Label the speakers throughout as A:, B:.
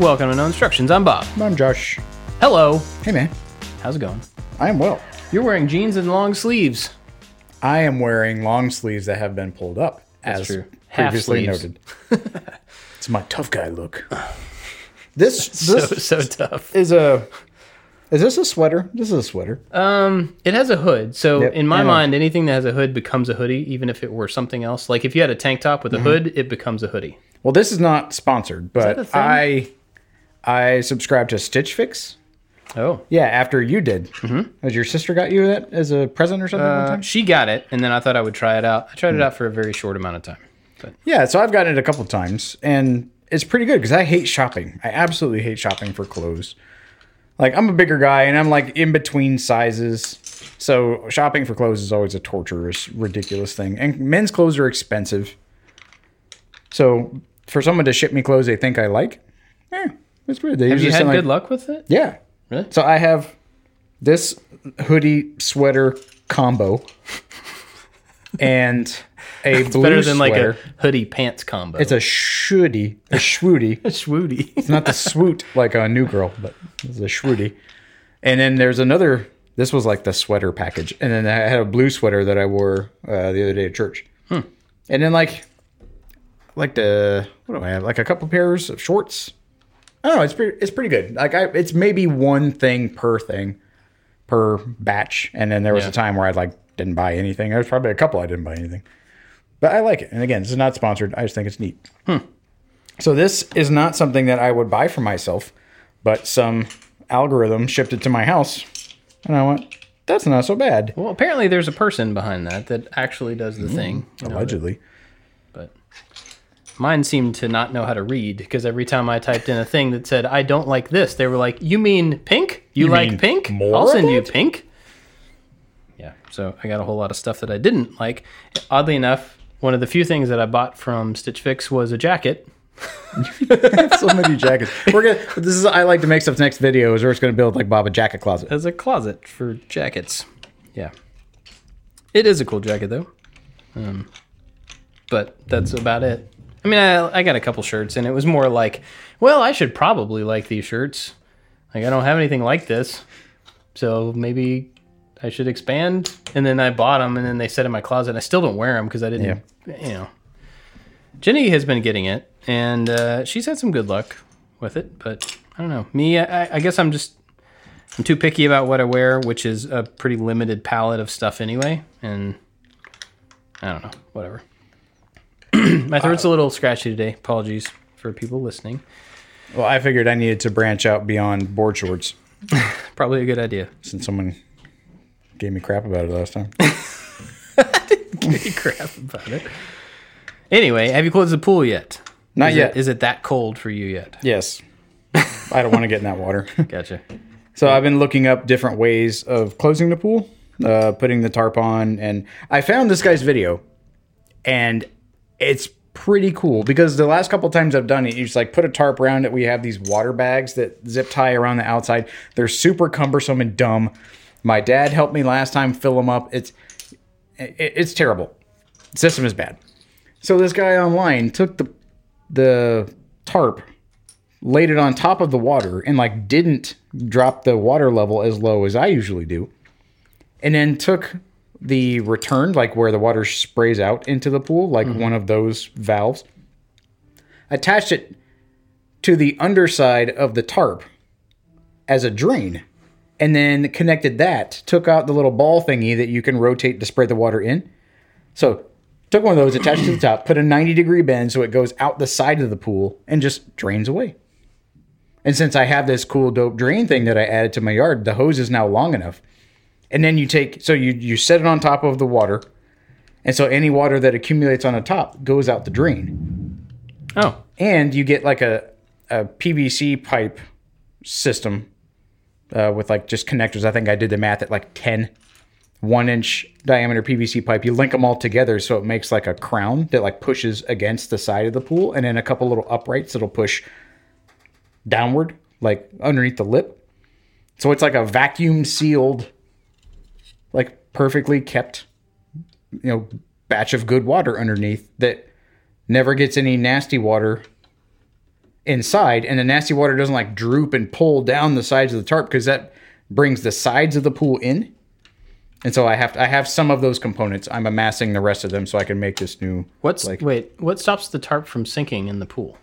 A: Welcome to No Instructions. I'm Bob.
B: I'm Josh.
A: Hello.
B: Hey, man.
A: How's it going?
B: I am well.
A: You're wearing jeans and long sleeves.
B: I am wearing long sleeves that have been pulled up, as
A: true. Half
B: previously
A: sleeves.
B: noted. it's my tough guy look. This
A: So
B: this
A: so tough.
B: is a. Is this a sweater? This is a sweater.
A: Um, it has a hood, so
B: Yep,
A: in my
B: I know.
A: mind, anything that has a hood becomes a hoodie, even if it were something else. Like if you had a tank top
B: Mm-hmm.
A: with a hood, it becomes a hoodie.
B: Well, this is not sponsored,
A: that a
B: but
A: thing?
B: I I subscribed to Stitch Fix.
A: Oh,
B: Yeah, after you did. Mm-hmm. Has your sister got you that as a present or something? one
A: uh,
B: time?
A: she got it, and then I thought I would try it out. I tried it out for a very short amount of time. But
B: Yeah, so I've gotten it a couple times, and it's pretty good because I hate shopping. I absolutely hate shopping for clothes. Like I'm a bigger guy, and I'm like in between sizes, so shopping for clothes is always a torturous, ridiculous thing. And men's clothes are expensive, so for someone to ship me clothes they think I like, eh, it's pretty. They
A: have you had
B: send, like-
A: good luck with it?
B: Yeah.
A: Really?
B: So I have this hoodie sweater combo, and a blue
A: Better than like a hoodie pants combo.
B: It's a shwoody, a shwoody.
A: swooty.
B: It's not the swoot like a new girl, but it's a shwoody. And then there's another. This was like the sweater package, and then I had a blue sweater that I wore uh, the other day at church.
A: Hmm.
B: And then like, like the what do I have? Like a couple pairs of shorts. I don't know. It's pretty. It's pretty good. Like I, it's maybe one thing per thing, per batch. And then there was
A: Yeah.
B: a time where I like didn't buy anything. There was probably a couple I didn't buy anything. But I like it. And again, this is not sponsored. I just think it's neat. Hmm. So this is not something that I would buy for myself, but some algorithm shipped it to my house, and I went, "That's not so bad."
A: Well, apparently there's a person behind that that actually does the mm-hmm. thing. you know,
B: Allegedly,
A: but mine seemed to not know how to read because every time I typed in a thing that said I don't like this, they were like, "You mean pink? You,
B: You
A: like pink? I'll send you pink." Yeah, so I got a whole lot of stuff that I didn't like. Oddly enough, one of the few things that I bought from Stitch Fix was a jacket.
B: so many jackets. We're gonna. This is. I like to make stuff next video. Is we're just gonna build like Bob a jacket closet.
A: as a closet for jackets. Yeah. It is a cool jacket though. Um, but that's about it. I mean, I, I got a couple shirts and it was more like, well, I should probably like these shirts. Like, I don't have anything like this. So maybe I should expand. And then I bought them and then they sit in my closet. I still don't wear them because I didn't, you know. Jenny has been getting it and uh, she's had some good luck with it. But I don't know. Me, I, I guess I'm just I'm too picky about what I wear, which is a pretty limited palette of stuff anyway. And I don't know, whatever. My throat's a little scratchy today. Apologies for people listening.
B: Well, I figured I needed to branch out beyond board shorts
A: Probably a good idea.
B: since someone gave me crap about it last time.
A: Give me crap about it. Anyway, have you closed the pool yet?
B: Not
A: Is
B: yet.
A: It, is it that cold for you yet?
B: yes, I don't want to get in that water.
A: Gotcha.
B: So I've been looking up different ways of closing the pool, uh, putting the tarp on, and I found this guy's video, and it's pretty cool because the last couple times I've done it, you just like put a tarp around it. We have these water bags that zip tie around the outside. They're super cumbersome and dumb. My dad helped me last time fill them up. It's it, it's terrible. The system is bad. So this guy online took the the tarp laid it on top of the water and like didn't drop the water level as low as I usually do. And then took the return, like where the water sprays out into the pool, like mm-hmm. one of those valves, attached it to the underside of the tarp as a drain, and then connected that, took out the little ball thingy that you can rotate to spray the water in. So took one of those, attached to the top, put a 90 degree bend so it goes out the side of the pool and just drains away. And since I have this cool dope drain thing that I added to my yard, the hose is now long enough. And then you take so you you set it on top of the water. And so any water that accumulates on the top goes out the drain.
A: Oh,
B: And you get like a, a PVC pipe system uh, with like just connectors. I think I did the math at like 10 one inch diameter PVC pipe. You link them all together so it makes like a crown that like pushes against the side of the pool, and then a couple little uprights that'll push downward, like underneath the lip. So it's like a vacuum sealed, like perfectly kept, you know, batch of good water underneath that never gets any nasty water inside, and the nasty water doesn't like droop and pull down the sides of the tarp because that brings the sides of the pool in. And so I have I have some of those components. I'm amassing the rest of them so I can make this new.
A: What's
B: like?
A: wait? What stops the tarp from sinking in the pool?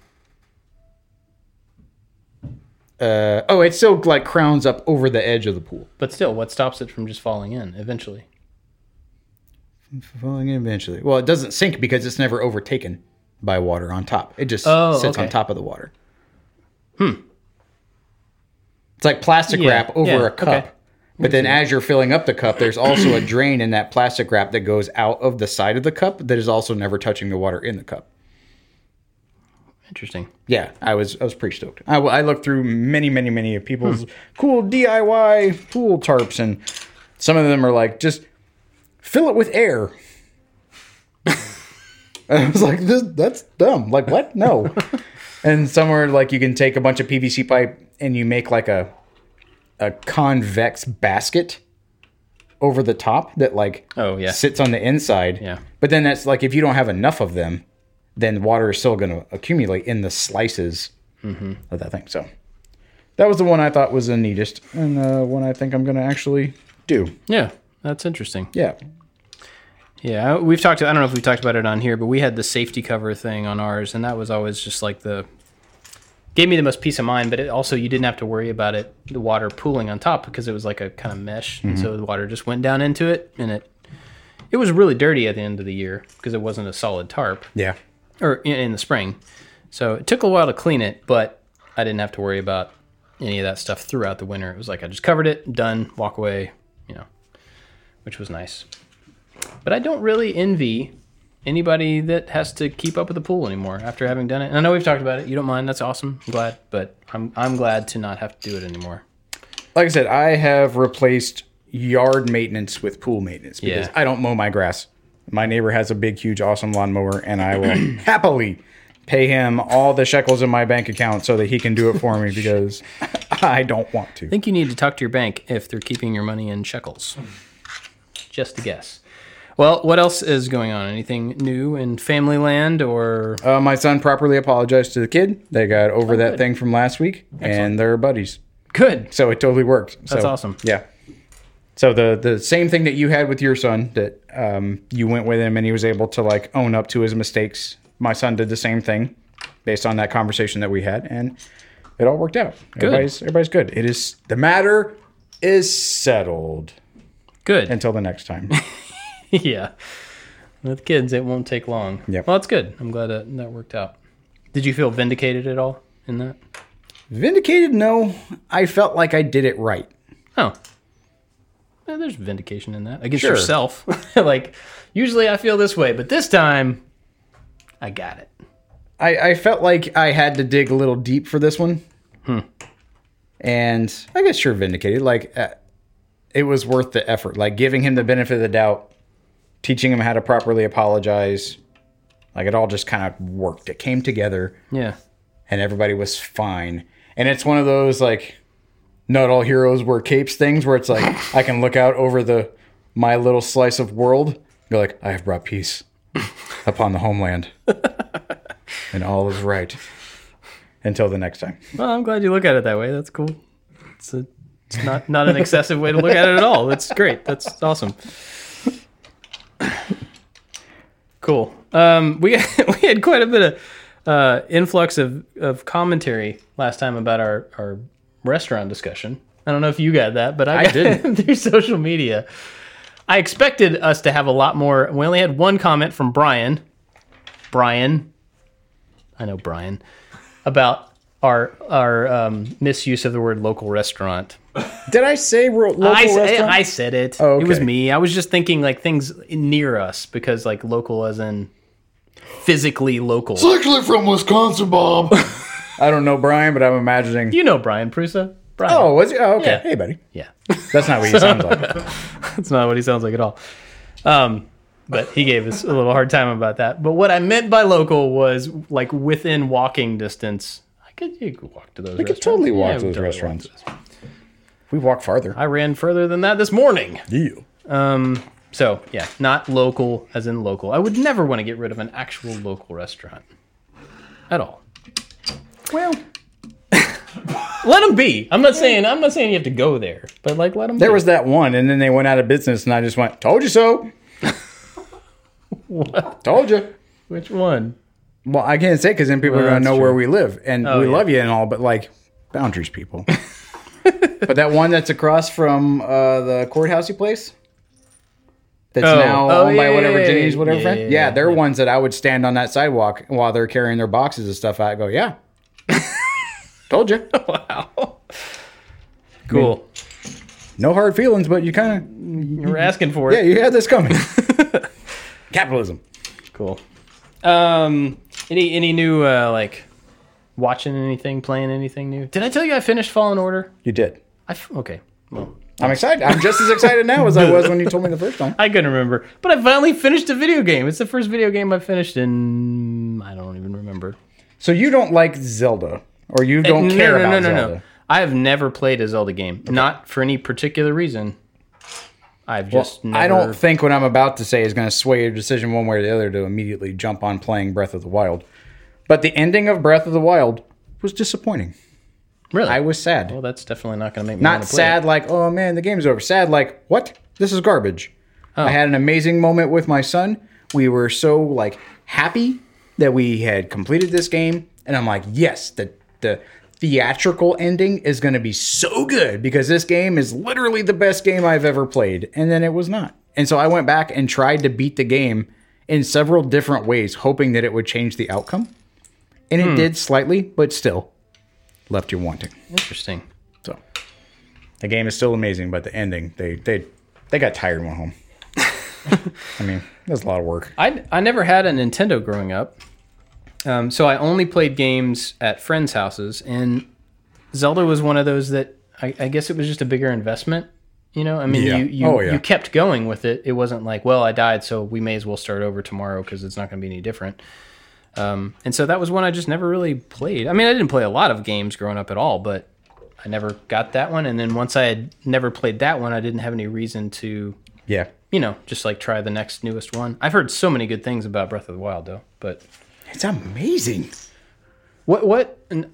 B: Uh, oh, it still like crowns up over the edge of the pool,
A: But still, what stops it from just falling in eventually?
B: falling in eventually. Well, it doesn't sink because it's never overtaken by water on top. It just
A: Oh,
B: sits on top of the water. Hmm. It's like plastic
A: Yeah,
B: wrap over
A: yeah,
B: a cup.
A: okay.
B: But then as you're filling up the cup, there's also a drain in that plastic wrap that goes out of the side of the cup that is also never touching the water in the cup.
A: Interesting.
B: Yeah, I was I was pretty stoked. I, I looked through many many many of people's cool DIY pool tarps, and some of them are like just fill it with air. and I was like, this that's dumb. Like what? No. and some are like you can take a bunch of PVC pipe and you make like a a convex basket over the top that like
A: Oh yeah.
B: sits on the inside.
A: Yeah.
B: But then that's like if you don't have enough of them, then water is still going to accumulate in the slices
A: Mm-hmm.
B: of that thing. So that was the one I thought was the neatest, and uh, one I think I'm going to actually do.
A: Yeah, that's interesting.
B: Yeah.
A: Yeah, we've talked. I don't know if we talked about it on here, but we had the safety cover thing on ours, and that was always just like the gave me the most peace of mind. But it also you didn't have to worry about it, the water pooling on top because it was like a kind of mesh, and so the water just went down into it, and it it was really dirty at the end of the year because it wasn't a solid tarp
B: Yeah.
A: Or in, the spring. So it took a while to clean it, but I didn't have to worry about any of that stuff throughout the winter. It was like I just covered it, done, walk away, you know, which was nice. But I don't really envy anybody that has to keep up with the pool anymore after having done it. And I know we've talked about it. You don't mind. That's awesome. I'm glad. But I'm, I'm glad to not have to do it anymore.
B: Like I said, I have replaced yard maintenance with pool maintenance because
A: Yeah.
B: I don't mow my grass. My neighbor has a big, huge, awesome lawnmower, and I will happily pay him all the shekels in my bank account so that he can do it for me because I don't want to.
A: I think you need to talk to your bank if they're keeping your money in shekels. Just a guess. Well, what else is going on? Anything new in family land or
B: Uh, my son properly apologized to the kid. They got over that
A: Oh, good.
B: thing from last week, and they're buddies.
A: good?
B: So it totally worked.
A: That's
B: So,
A: awesome.
B: Yeah. So the the same thing that you had with your son, that um, you went with him and he was able to like own up to his mistakes. My son did the same thing, based on that conversation that we had, and it all worked out. Everybody's everybody's good. It is the matter is settled
A: Good.
B: until the next time.
A: yeah. With kids, it won't take long.
B: Yeah.
A: Well, that's good. I'm glad that, that worked out. Did you feel vindicated at all in that?
B: Vindicated? No, I felt like I did it right.
A: Oh. Yeah, there's vindication in that against
B: Sure.
A: yourself. like, usually I feel this way, but this time I got it.
B: I, I felt like I had to dig a little deep for this one. And I guess sure vindicated. Like, uh, it was worth the effort. Like, giving him the benefit of the doubt, teaching him how to properly apologize. Like, it all just kind of worked. It came together,
A: Yeah.
B: and everybody was fine. And it's one of those, like, not all heroes wear capes things where it's like, I can look out over the my little slice of world, go like, I have brought peace upon the homeland. and all is right. Until the next time.
A: Well, I'm glad you look at it that way. That's cool. It's, a, it's not, not an excessive way to look at it at all. That's great. That's awesome. Cool. Um, we we had quite a bit of uh, influx of, of commentary last time about our, our restaurant discussion. I don't know if you got that, but I, got
B: didn't.
A: through social media. I expected us to have a lot more. We only had one comment from Brian. Brian, I know Brian, about our our um, misuse of the word local restaurant.
B: Did I say ro- local
A: I, sa-
B: restaurant?
A: I said it.
B: Oh,
A: It was me. I was just thinking like things near us because like local as in physically local.
C: It's actually from Wisconsin, Bob.
B: I don't know Brian, but I'm imagining.
A: You know Brian Prusa? Brian.
B: Oh, was he? Oh, okay.
A: Yeah.
B: Hey, buddy.
A: Yeah.
B: That's not what he sounds like.
A: That's not what he sounds like at all. Um, but he gave us a little hard time about that. But what I meant by local was like within walking distance. I could, you could walk to those. Restaurants. We
B: could totally walk to those restaurants. We walk farther.
A: I ran further than that this morning.
B: Yeah.
A: Um, so yeah, not local as in local. I would never want to get rid of an actual local restaurant at all.
B: Well,
A: Let them be. I'm not saying I'm not saying you have to go there, but like let them.
B: there was that one, and then they went out of business, and I just went, "Told you so."
A: What?
B: Told you.
A: Which one?
B: Well, I can't say because then people
A: Well,
B: are gonna know
A: true.
B: where we live, and
A: Oh,
B: we
A: yeah.
B: love you and all, but like boundaries, people. but that one that's across from uh, the courthousey place, that's
A: Oh.
B: now
A: Oh,
B: owned by
A: yeah,
B: whatever
A: yeah,
B: Jenny's, whatever
A: yeah,
B: friend.
A: yeah,
B: Yeah,
A: yeah,
B: they're
A: yeah.
B: ones that I would stand on that sidewalk while they're carrying their boxes of stuff out. Go, yeah. Told you.
A: Wow. Cool.
B: No hard feelings, but you kind of.
A: You were asking for
B: it. yeah, you had this coming. Capitalism.
A: Cool. Um. Any any new uh like watching anything, playing anything new? Did I tell you I finished Fallen Order?
B: You did.
A: I f- okay. Well,
B: I'm excited. I'm just as excited now as I was when you told me the first time.
A: I couldn't remember, but I finally finished a video game. It's the first video game I finished in I don't even remember.
B: So you don't like Zelda, or you uh, don't
A: no,
B: care
A: no,
B: about
A: no, no,
B: Zelda.
A: no. I have never played a Zelda game, not for any particular reason. I've just never.
B: I don't think what I'm about to say is going to sway your decision one way or the other to immediately jump on playing Breath of the Wild. But the ending of Breath of the Wild was disappointing.
A: really.
B: I was sad.
A: well, that's definitely not going to make me
B: Not sad
A: it.
B: like, oh man, the game's over. Sad like, what? This is garbage.
A: Oh.
B: I had an amazing moment with my son. We were so like happy that we had completed this game, and I'm like, yes, the the theatrical ending is going to be so good because this game is literally the best game I've ever played, and then it was not. And so I went back and tried to beat the game in several different ways, hoping that it would change the outcome, and
A: Hmm.
B: it did slightly, but still left you wanting.
A: Interesting.
B: So the game is still amazing, but the ending they they they got tired and went home. I mean, that's a lot of work.
A: I I never had a Nintendo growing up, um, so I only played games at friends' houses, and Zelda was one of those that I, I guess it was just a bigger investment. You know, I mean,
B: Yeah.
A: you you,
B: Oh, yeah.
A: you kept going with it. It wasn't like, well, I died, so we may as well start over tomorrow because it's not going to be any different. Um, and so that was one I just never really played. I mean, I didn't play a lot of games growing up at all, but I never got that one. And then once I had never played that one, I didn't have any reason to
B: Yeah,
A: you know, just like try the next newest one. I've heard so many good things about Breath of the Wild, though. But
B: it's amazing.
A: what what an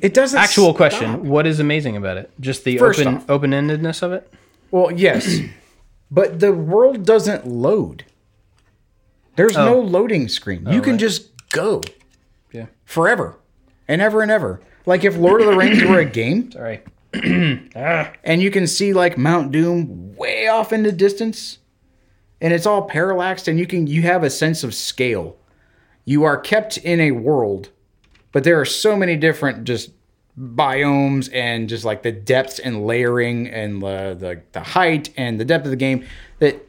B: It doesn't
A: actual
B: stop.
A: question? What is amazing about it? Just the
B: First
A: open
B: off-
A: open endedness of it.
B: Well, yes, but the world doesn't load. There's no oh. loading screen. Oh, you can
A: right.
B: just go
A: Yeah.
B: forever and ever and ever. Like if Lord of the Rings were a game,
A: Sorry. Ah.
B: and you can see like Mount Doom way off in the distance and it's all parallaxed and you can you have a sense of scale. You are kept in a world, but there are so many different just biomes and just like the depths and layering and the the, the height and the depth of the game that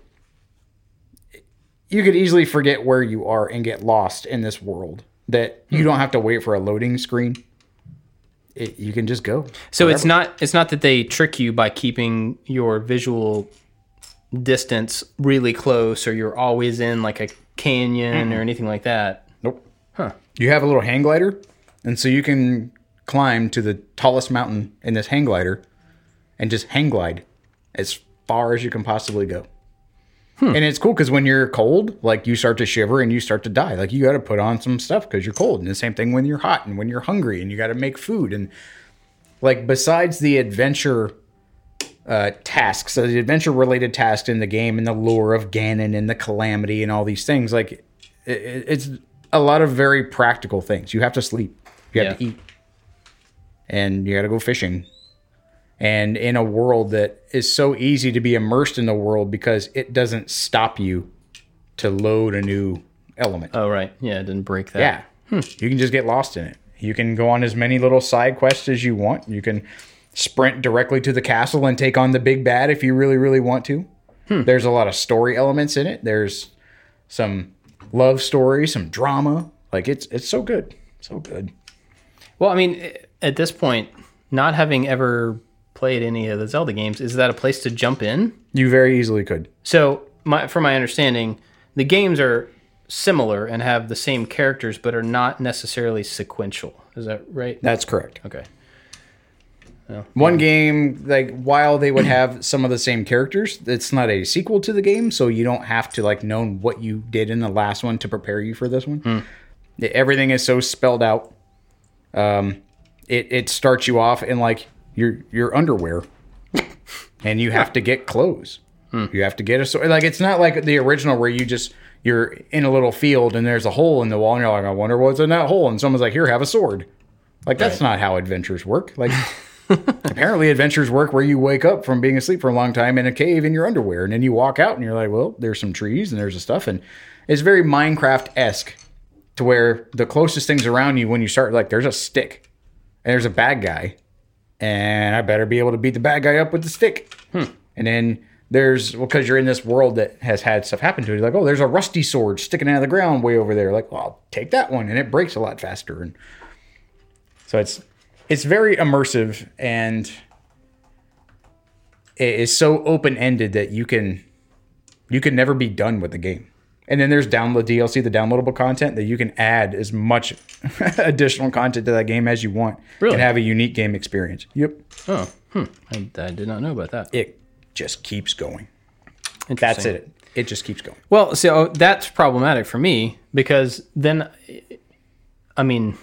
B: you could easily forget where you are and get lost in this world that you hmm. don't have to wait for a loading screen. It, you can just go.
A: So it's not it's not that they trick you by keeping your visual distance really close, or you're always in like a canyon or anything like that.
B: Nope. Huh. You have a little hang glider, and so you can climb to the tallest mountain in this hang glider and just hang glide as far as you can possibly go. Hmm. And it's cool because when you're cold, like you start to shiver and you start to die. Like you got to put on some stuff because you're cold. And the same thing when you're hot and when you're hungry and you got to make food. And like besides the adventure uh, tasks, so the adventure related tasks in the game and the lore of Ganon and the calamity and all these things, like it, it- it's a lot of very practical things. You have to sleep, you have to eat, and you got to go fishing. And in a world that is so easy to be immersed in the world because it doesn't stop you to load a new element.
A: Oh right, yeah, it didn't break that.
B: Yeah. You can just get lost in it. You can go on as many little side quests as you want. You can sprint directly to the castle and take on the big bad if you really, really want to. Hmm. There's a lot of story elements in it. There's some love story, some drama. Like it's it's so good. So good.
A: Well, I mean, at this point, not having ever played any of the Zelda games, is that a place to jump in?
B: You very easily could.
A: So, my, from my understanding, the games are similar and have the same characters, but are not necessarily sequential. Is that right?
B: That's correct.
A: Okay.
B: One game, like while they would have some of the same characters, it's not a sequel to the game, so you don't have to like know what you did in the last one to prepare you for this one. Everything is so spelled out um, it it starts you off in like your your underwear, and you have to get clothes. You have to get a sword. Like it's not like the original where you just you're in a little field and there's a hole in the wall and you're like, I wonder what's in that hole, and someone's like, here, have a sword. Like that's not how adventures work. Like apparently adventures work where you wake up from being asleep for a long time in a cave in your underwear and then you walk out and you're like, well, there's some trees and there's a stuff and it's very Minecraft esque to where the closest things around you when you start like there's a stick and there's a bad guy and I better be able to beat the bad guy up with the stick. Hmm. And then there's well, because you're in this world that has had stuff happen to it. You're like, oh, there's a rusty sword sticking out of the ground way over there. Like, well, I'll take that one, and it breaks a lot faster. And so it's it's very immersive and it is so open ended that you can you can never be done with the game. And then there's download DLC, the downloadable content that you can add as much additional content to that game as you want
A: Really?
B: and have a unique game experience. Yep.
A: Oh, hmm. I, I did not know about that.
B: It just keeps going. That's it. It just keeps going.
A: Well, so that's problematic for me because then, I mean,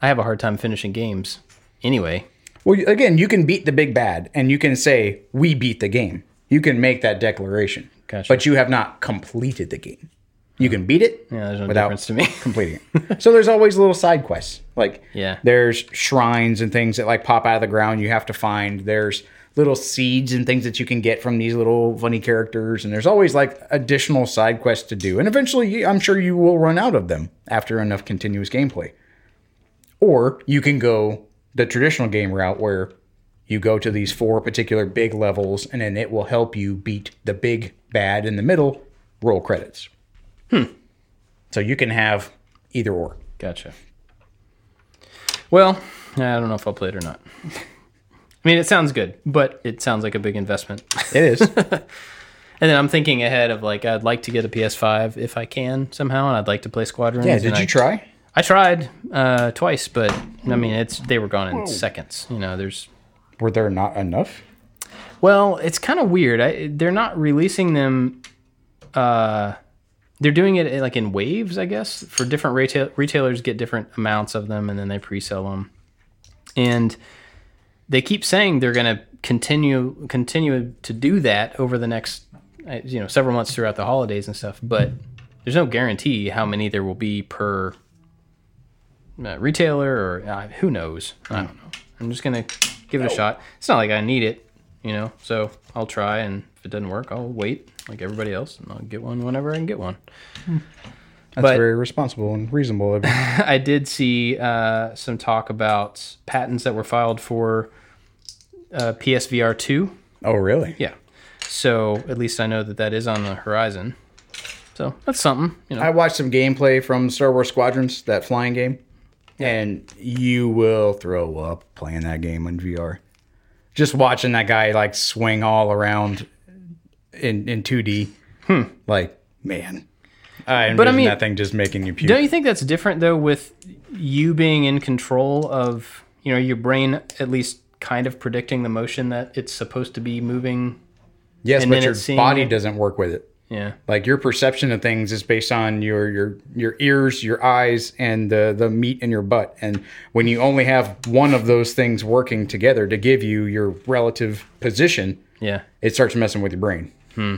A: I have a hard time finishing games anyway.
B: Well, again, you can beat the big bad and you can say, we beat the game. You can make that declaration.
A: Gotcha.
B: But you have not completed the game. You can beat it
A: Yeah, there's no
B: without
A: difference to me.
B: completing it. so there's always little side quests. Like
A: Yeah.
B: there's shrines and things that like pop out of the ground you have to find. There's little seeds and things that you can get from these little funny characters and there's always like additional side quests to do. And eventually I'm sure you will run out of them after enough continuous gameplay. Or you can go the traditional game route where you go to these four particular big levels and then it will help you beat the big bad in the middle, roll credits. Hmm. So you can have either or.
A: Gotcha. Well, I don't know if I'll play it or not. I mean, it sounds good, but it sounds like a big investment.
B: It is.
A: And then I'm thinking ahead of like I'd like to get a PS5 if I can somehow, and I'd like to play Squadrons.
B: yeah, did
A: I,
B: you try?
A: I tried uh, twice, but I mean, it's they were gone in seconds. You know, there's
B: Were there not enough?
A: Well, it's kind of weird. I, they're not releasing them. Uh, they're doing it like in waves, I guess. For different retail retailers, get different amounts of them, and then they pre-sell them. And they keep saying they're going to continue continue to do that over the next, uh, you know, several months throughout the holidays and stuff. But there's no guarantee how many there will be per uh, retailer, or uh, who knows. I don't know. I'm just gonna give it a shot. It's not like I need it, you know. So I'll try, and if it doesn't work, I'll wait like everybody else, and I'll get one whenever I can get one.
B: That's
A: But-
B: very responsible and reasonable. of you.
A: I did see uh, some talk about patents that were filed for uh, PSVR two.
B: oh, really?
A: Yeah, so at least I know that that is on the horizon. So that's something, you know.
B: I watched some gameplay from Star Wars Squadrons, that flying game, and you will throw up playing that game in VR. Just watching that guy like swing all around in in 2D. Like, man. I
A: Hmm. But I mean-
B: that thing just making you puke.
A: Don't you think that's different though with you being in control of, you know, your brain at least kind of predicting the motion that it's supposed to be moving?
B: yes, but your body
A: it?
B: doesn't work with it.
A: Yeah.
B: Like your perception of things is based on your your your ears, your eyes, and the the meat in your butt. And when you only have one of those things working together to give you your relative position,
A: Yeah.
B: it starts messing with your brain. Hmm.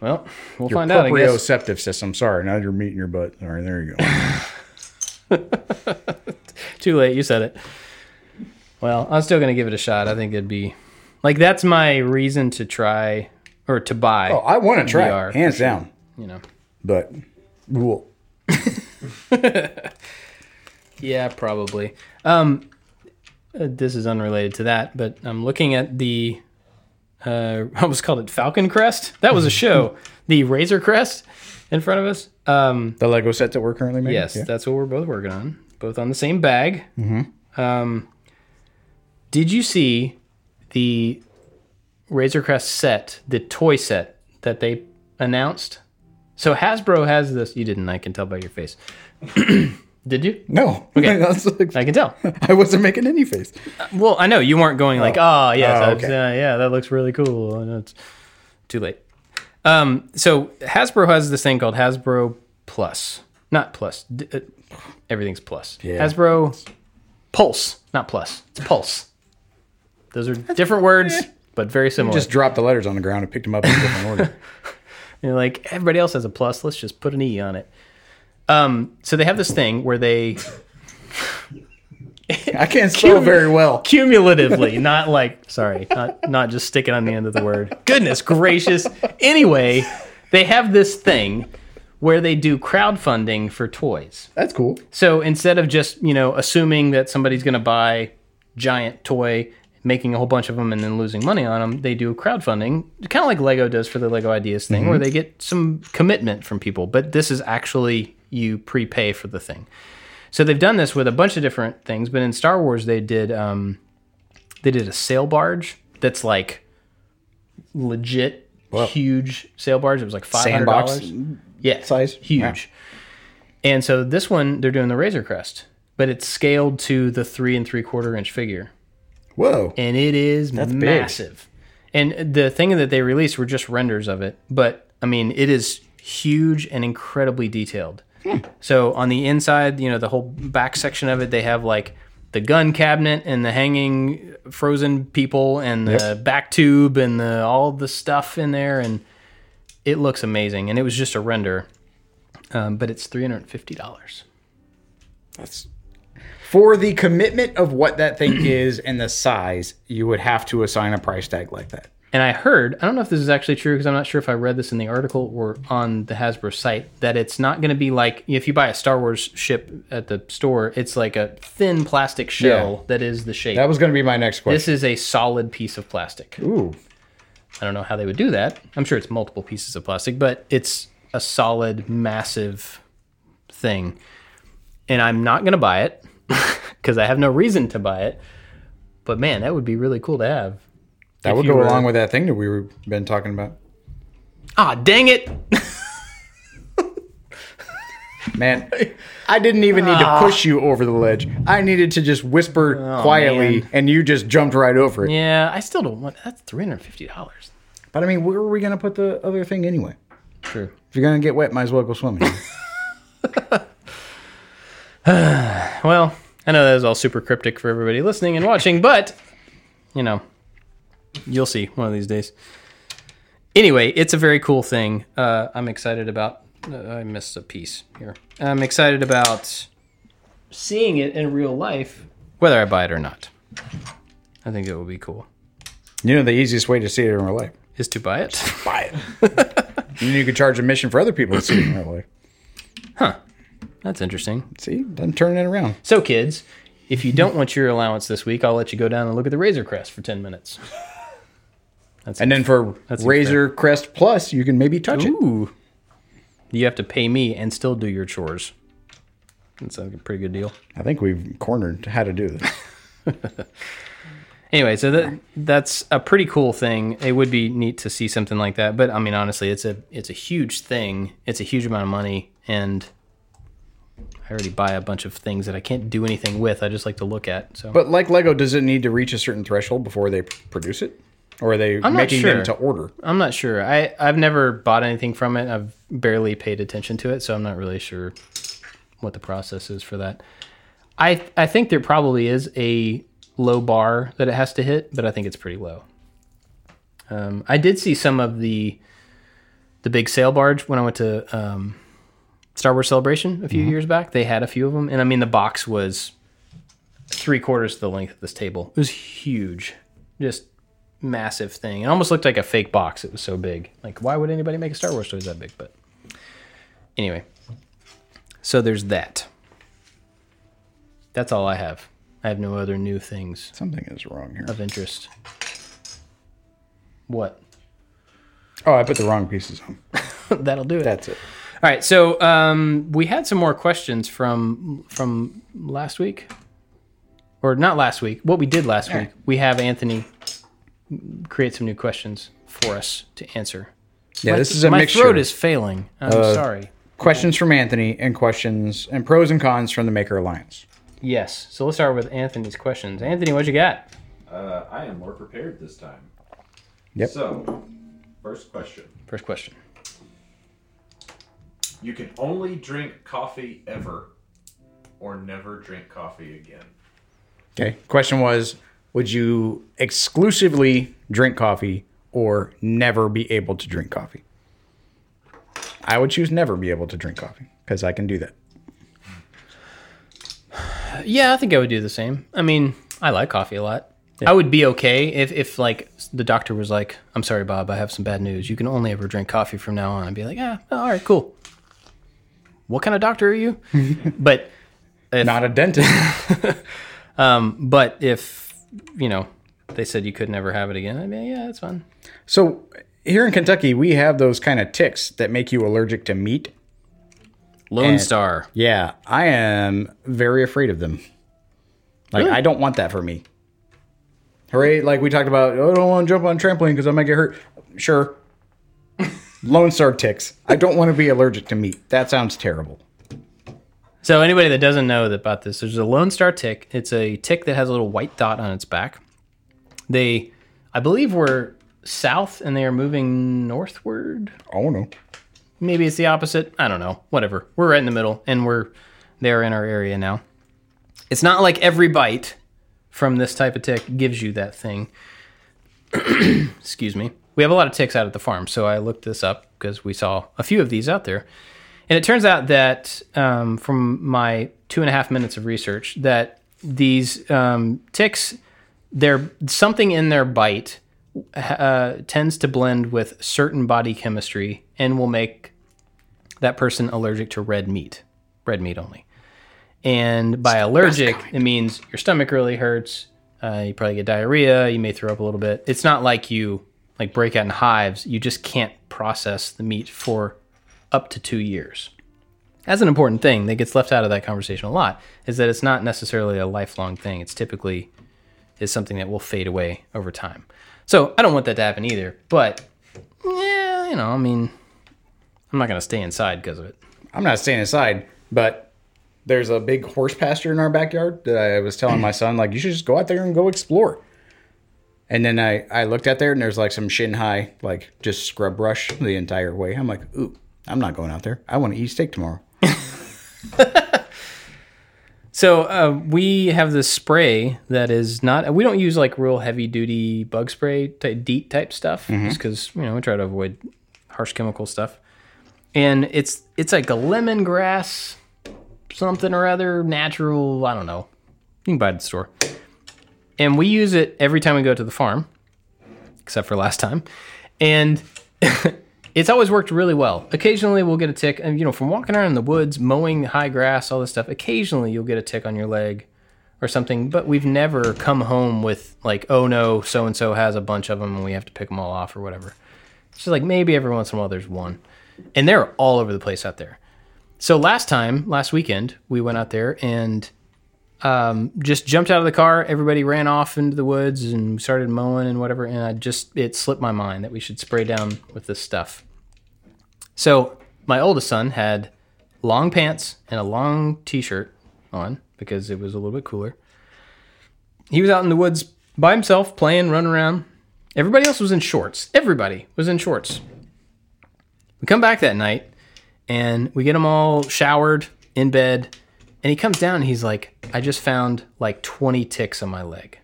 A: Well, we'll
B: Your
A: find out, guess.
B: proprioceptive system. Sorry, not your meat in your butt. All right, there you go.
A: Too late. You said it. Well, I'm still going to give it a shot. I think it'd be like that's my reason to try or to buy.
B: oh, I want to try,
A: VR,
B: hands down.
A: you know.
B: But, cool.
A: Yeah, probably. Um, uh, this is unrelated to that, but I'm looking at the. Uh, I was called it Falcon Crest. That was a show. the Razor Crest in front of us. Um,
B: the Lego set that we're currently making.
A: yes,
B: Yeah.
A: that's what we're both working on. Both on the same bag. Mm-hmm. Um, did you see the Razor Crest set, the toy set that they announced? So Hasbro has this. You didn't. I can tell by your face. did you?
B: No.
A: Okay. I can tell.
B: I wasn't making any face.
A: Well, I know you weren't going like, oh, yes,
B: Oh, okay.
A: uh, yeah, that looks really cool. And it's too late. Um, so Hasbro has this thing called Hasbro Plus, not plus. D- uh, everything's plus.
B: Yeah.
A: Hasbro Pulse, not plus. It's Pulse. Those are different words, but very similar.
B: Just dropped the letters on the ground and picked them up in a different order.
A: You're like everybody else has a plus. Let's just put an e on it. Um, so they have this thing where they
B: I can't spell very well.
A: cumulatively, not like sorry, not not just sticking on the end of the word. Goodness gracious. Anyway, they have this thing where they do crowdfunding for toys.
B: That's cool.
A: So instead of just, you know, assuming that somebody's going to buy giant toy, making a whole bunch of them and then losing money on them, they do crowdfunding, kind of like Lego does for the Lego Ideas thing, where they get some commitment from people. But this is actually you prepay for the thing. So they've done this with a bunch of different things, but in Star Wars they did um, they did a sail barge that's like legit huge sail barge. It was like five hundred dollars. Yeah,
B: size?
A: huge. And so this one they're doing the Razor Crest, but it's scaled to the three and three quarter inch figure,
B: Whoa.
A: and it is
B: big.
A: massive. And the thing that they released were just renders of it, but I mean it is huge and incredibly detailed. So on the inside, you know, the whole back section of it, they have like the gun cabinet and the hanging frozen people and the back tube and the all the stuff in there, and it looks amazing. And it was just a render, um, but it's three hundred and fifty dollars.
B: That's for the commitment of what that thing is and the size, you would have to assign a price tag like that.
A: And I heard, I don't know if this is actually true because I'm not sure if I read this in the article or on the Hasbro site, that it's not going to be like if you buy a Star Wars ship at the store, it's like a thin plastic shell
B: Yeah.
A: that is the shape.
B: That was going to be my next question.
A: this is a solid piece of plastic.
B: Ooh.
A: I don't know how they would do that. I'm sure it's multiple pieces of plastic, but it's a solid, massive thing. And I'm not going to buy it because I have no reason to buy it. But man, that would be really cool to have.
B: That would go
A: were-
B: along with that thing that we've been talking about.
A: Ah, dang it.
B: Man, I didn't even need to push you over the ledge. I needed to just whisper quietly,
A: man.
B: and you just jumped right over it.
A: Yeah, I still don't want that's three hundred fifty dollars.
B: But I mean, where are we going to put the other thing anyway?
A: True.
B: If you're going to get wet, might as well go swimming.
A: Well, I know that was all super cryptic for everybody listening and watching, but you know, you'll see one of these days. Anyway, it's a very cool thing. Uh, I'm excited about. Uh, I missed a piece here. I'm excited about seeing it in real life, whether I buy it or not. I think it will be cool.
B: you know, the easiest way to see it in real life.
A: Is to buy it.
B: Buy it. and you could charge a mission for other people to see it in real life.
A: That's interesting.
B: See, I'm turning it around.
A: So, kids, if you don't want your allowance this week, I'll let you go down and look at the Razor Crest for 10 minutes. That's
B: And then for
A: That's
B: Razor Crest Plus, you can maybe touch it.
A: You have to pay me and still do your chores. That's a pretty good deal.
B: I think we've cornered how to do this.
A: Anyway, so that that's a pretty cool thing. It would be neat to see something like that. But I mean, honestly, it's a it's a huge thing. It's a huge amount of money, and I already buy a bunch of things that I can't do anything with. I just like to look at. So
B: But like Lego, does it need to reach a certain threshold before they p- produce it? Or are they
A: not
B: making them
A: sure.
B: to order?
A: I'm not sure. I I've never bought anything from it. I've barely paid attention to it, so I'm not really sure what the process is for that. I I think there probably is a low bar that it has to hit, but I think it's pretty low. Um, I did see some of the the big sail barge when I went to um, Star Wars Celebration a few mm-hmm. years back. They had a few of them, and I mean the box was three quarters the length of this table. It was huge, just massive thing. It almost looked like a fake box. It was so big. Like, why would anybody make a Star Wars toy that big? But anyway, so there's that. That's all I have. I have no other new things
B: Something is wrong here.
A: of interest. What?
B: Oh, I put the wrong pieces on.
A: That'll do it.
B: That's it.
A: All right, so um, we had some more questions from from last week, or not last week. What we did last week, we have Anthony create some new questions for us to answer.
B: Yeah,
A: My-
B: this is a
A: my
B: mixture.
A: throat is failing. I'm sorry.
B: questions from Anthony and questions and pros and cons from the Maker Alliance.
A: Yes, so let's start with Anthony's questions. Anthony, what you got?
D: Uh, I am more prepared this time.
B: Yep.
D: So, first question.
A: First question.
D: You can only drink coffee ever, or never drink coffee again.
B: Okay. Question was Would you exclusively drink coffee or never be able to drink coffee? I would choose never be able to drink coffee because I can do that.
A: Yeah, I think I would do the same. I mean, I like coffee a lot. I would be okay if, if like the doctor was like, "I'm sorry, Bob, I have some bad news. You can only ever drink coffee from now on." I'd be like, "Yeah, all right, cool." What kind of doctor are you? but
B: Not a dentist.
A: Um, but if you know they said you could never have it again, be like, "Yeah, that's fine."
B: so here in Kentucky, we have those kind of ticks that make you allergic to meat.
A: Lone
B: And-
A: Star.
B: Yeah, I am very afraid of them. Like,
A: Really?
B: I don't want that for me. Hooray! Like we talked about, oh, I don't want to jump on trampoline because I might get hurt. Sure. Lone Star ticks. I don't want to be allergic to meat. That sounds terrible.
A: So anybody that doesn't know about this, there's a Lone Star tick. It's a tick that has a little white dot on its back. They, I believe, were south and they are moving northward.
B: Oh no.
A: Maybe it's the opposite. I don't know. Whatever. We're right in the middle, and we're there in our area now. It's not like every bite from this type of tick gives you that thing. Excuse me. We have a lot of ticks out at the farm, so I looked this up because we saw a few of these out there. And it turns out that um, from my two and a half minutes of research, that these um, ticks, they're something in their bite uh, tends to blend with certain body chemistry and will make that person allergic to red meat, red meat only. And by allergic, it means your stomach really hurts. Uh, you probably get diarrhea. You may throw up a little bit. It's not like you like break out in hives. You just can't process the meat for up to two years. That's an important thing that gets left out of that conversation a lot. Is that it's not necessarily a lifelong thing. It's typically is something that will fade away over time. So I don't want that to happen either. But yeah, you know, I mean, I'm not gonna stay inside because of it.
B: I'm not staying inside, but there's a big horse pasture in our backyard that I was telling my son, like, you should just go out there and go explore. And then I, I looked out there and there's like some shin high, like just scrub brush the entire way. I'm like, ooh, I'm not going out there. I want to eat steak tomorrow.
A: So uh, we have this spray that is not. We don't use like real heavy duty bug spray type, DEET type stuff, just because you know we try to avoid harsh chemical stuff. And it's it's like a lemongrass something or other natural. I don't know. You can buy it at the store. And we use it every time we go to the farm, except for last time. And it's always worked really well. Occasionally we'll get a tick, and you know, from walking around in the woods, mowing high grass, all this stuff. Occasionally you'll get a tick on your leg or something, but we've never come home with like, oh no, so and so has a bunch of them, and we have to pick them all off or whatever. It's just like maybe every once in a while there's one, and they're all over the place out there. So last time, last weekend, we went out there and um, just jumped out of the car. Everybody ran off into the woods and started mowing and whatever. And I just, it slipped my mind that we should spray down with this stuff. So my oldest son had long pants and a long t shirt on because it was a little bit cooler. He was out in the woods by himself playing, running around. Everybody else was in shorts. Everybody was in shorts. We come back that night and we get them all showered in bed. And he comes down and he's like, I just found like 20 ticks on my leg.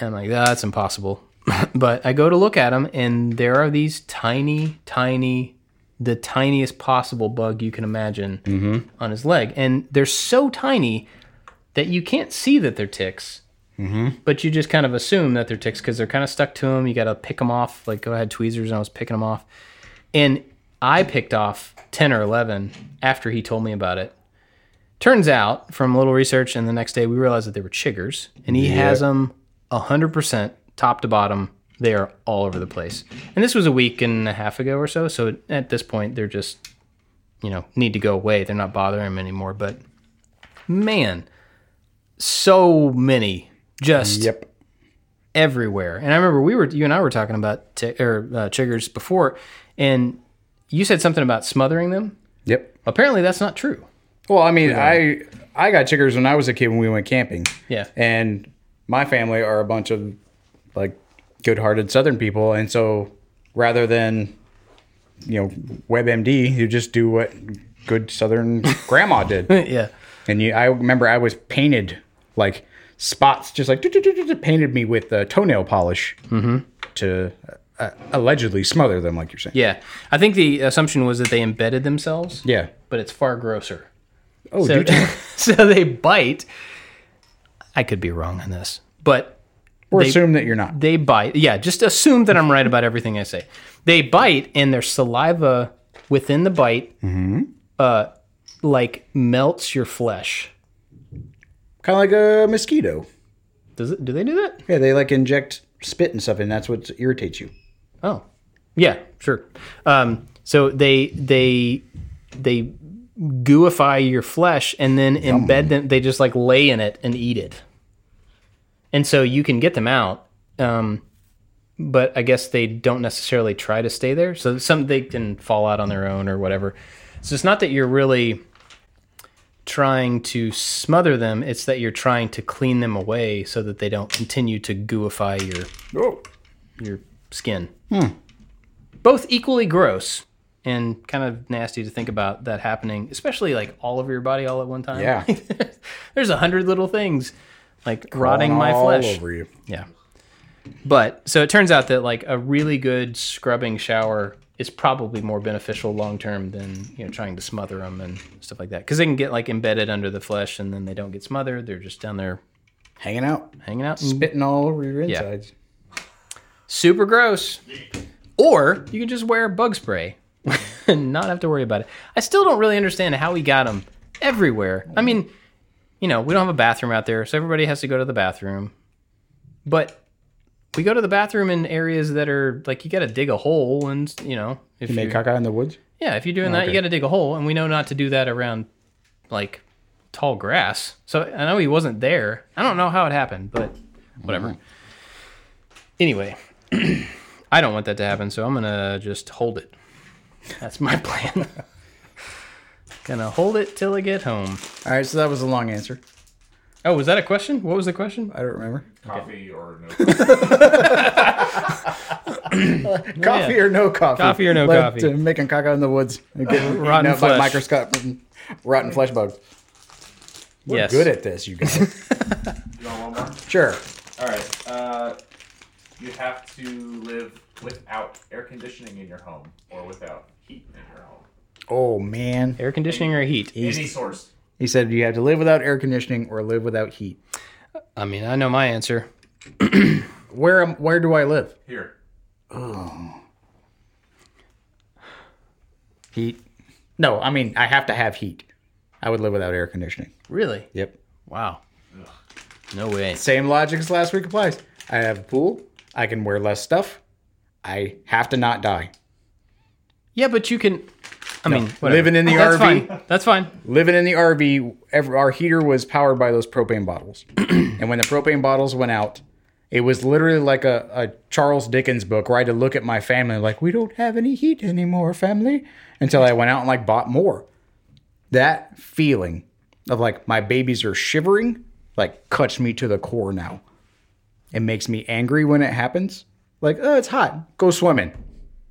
A: And I'm like, that's impossible. but I go to look at him and there are these tiny, tiny, the tiniest possible bug you can imagine mm-hmm. on his leg. And they're so tiny that you can't see that they're ticks. Mm-hmm. But you just kind of assume that they're ticks because they're kind of stuck to them. You got to pick them off. Like, go ahead, tweezers, and I was picking them off. And I picked off 10 or 11 after he told me about it. Turns out, from a little research, and the next day we realized that they were chiggers, and he has them 100% top to bottom. They are all over the place. And this was a week and a half ago or so, so at this point, they're just, you know, need to go away. They're not bothering him anymore. But man, so many just
B: Yep.
A: everywhere. And I remember we were you and I were talking about t- or uh, chiggers before, and you said something about smothering them.
B: Yep.
A: Apparently, that's not true.
B: Well, I mean, I I got chiggers when I was a kid when we went camping.
A: Yeah.
B: And my family are a bunch of like good-hearted Southern people, and so rather than you know, WebMD, you just do what good Southern grandma did.
A: yeah.
B: And you, I remember I was painted like spots, just like painted me with uh, toenail polish to uh, allegedly smother them, like you're saying.
A: Yeah. I think the assumption was that they embedded themselves,
B: Yeah.
A: but it's far grosser.
B: Oh,
A: So,
B: do
A: so they bite. I could be wrong on this, but
B: or
A: they-
B: assume that you're not.
A: they bite. Yeah, just assume that I'm right about everything I say. They bite, and their saliva within the bite, uh, like melts your flesh.
B: Kind of like a mosquito.
A: Does it? Do they do that?
B: Yeah, they like inject spit and stuff, and that's what irritates you.
A: Oh, yeah, sure. Um, so they they they gooify your flesh and then embed them. They just like lay in it and eat it. And so you can get them out, um, but I guess they don't necessarily try to stay there. So some they can fall out on their own or whatever. So it's not that you're really trying to smother them; it's that you're trying to clean them away so that they don't continue to gooify your
B: Oh,
A: your skin. Both equally gross and kind of nasty to think about that happening, especially like all over your body all at one time.
B: Yeah.
A: There's a hundred little things like rotting my flesh.
B: all
A: flesh.
B: over you.
A: Yeah. But so it turns out that like a really good scrubbing shower is probably more beneficial long term than you know trying to smother them and stuff like that because they can get like embedded under the flesh and then they don't get smothered. They're just down there
B: Hanging out,
A: hanging out.
B: spitting all over your insides.
A: super gross. Or you can just wear bug spray and not have to worry about it. I still don't really understand how we got them everywhere. I mean, you know, we don't have a bathroom out there, so everybody has to go to the bathroom. But we go to the bathroom in areas that are like you got to dig a hole, and you know, if
B: You
A: you
B: make caca in the woods.
A: yeah, if you're doing oh, that, you got to dig a hole, and we know not to do that around like tall grass. So I know he wasn't there. I don't know how it happened, but whatever. Mm-hmm. Anyway, I don't want that to happen, so I'm gonna just hold it. That's my plan. gonna hold it till I get home.
B: All right, so that was a long answer.
A: Oh, was that a question? What was the question?
B: I don't remember.
D: Coffee or no?
B: Coffee or no coffee?
A: Coffee or no
B: Led
A: coffee.
B: To making caca in the woods and getting
A: Rotten
B: rotten up by
A: flesh.
B: microscopic rotten flesh bugs. We're
A: Yes.
B: good at this, you guys.
D: You want one more?
B: sure.
D: All right. Uh, you have to live without air conditioning in your home or without heat in your home.
B: Oh man,
A: Air conditioning or heat?
D: Any source.
B: he said you have to live without air conditioning or live without heat.
A: I mean, I know my answer.
B: Where am, where do I live?
D: Here.
B: Heat. No, I mean I have to have heat. I would live without air conditioning.
A: Really?
B: Yep.
A: Wow. No way.
B: Same logic as last week applies. I have a pool. I can wear less stuff. I have to not die.
A: Yeah, but you can. I mean, whatever.
B: Living in the
A: That's
B: RV.
A: fine. That's fine.
B: Living in the RV, ev our heater was powered by those propane bottles. and when the propane bottles went out, it was literally like a, a Charles Dickens book where I had to look at my family like, we don't have any heat anymore, family. Until I went out and like bought more. That feeling of like my babies are shivering like cuts me to the core now. It makes me angry when it happens. Like, oh, it's hot. Go swimming.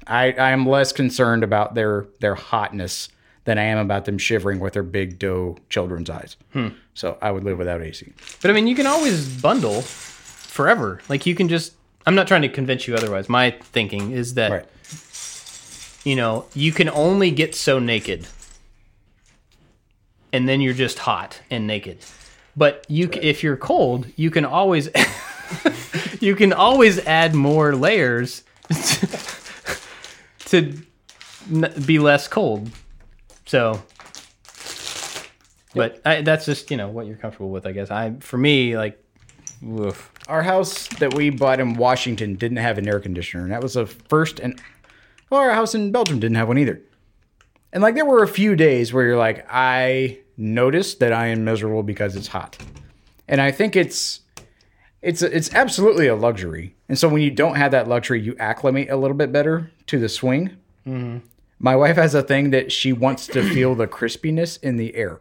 B: I, I am less concerned about their their hotness than I am about them shivering with their big doe children's eyes. Hmm. So I would live without AC.
A: But I mean, you can always bundle forever. Like you can just. I'm not trying to convince you otherwise. My thinking is that
B: Right.
A: you know you can only get so naked, and then you're just hot and naked. But you, c if you're cold, you can always, you can always add more layers to be less cold. So, but I, that's just you know what you're comfortable with, I guess. I for me like, woof.
B: Our house that we bought in Washington didn't have an air conditioner, and that was the first. And well, our house in Belgium didn't have one either. And like there were a few days where you're like, I noticed that I am miserable because it's hot, and I think it's it's it's absolutely a luxury. And so when you don't have that luxury, you acclimate a little bit better to the swing. My wife has a thing that she wants to feel the crispiness in the air.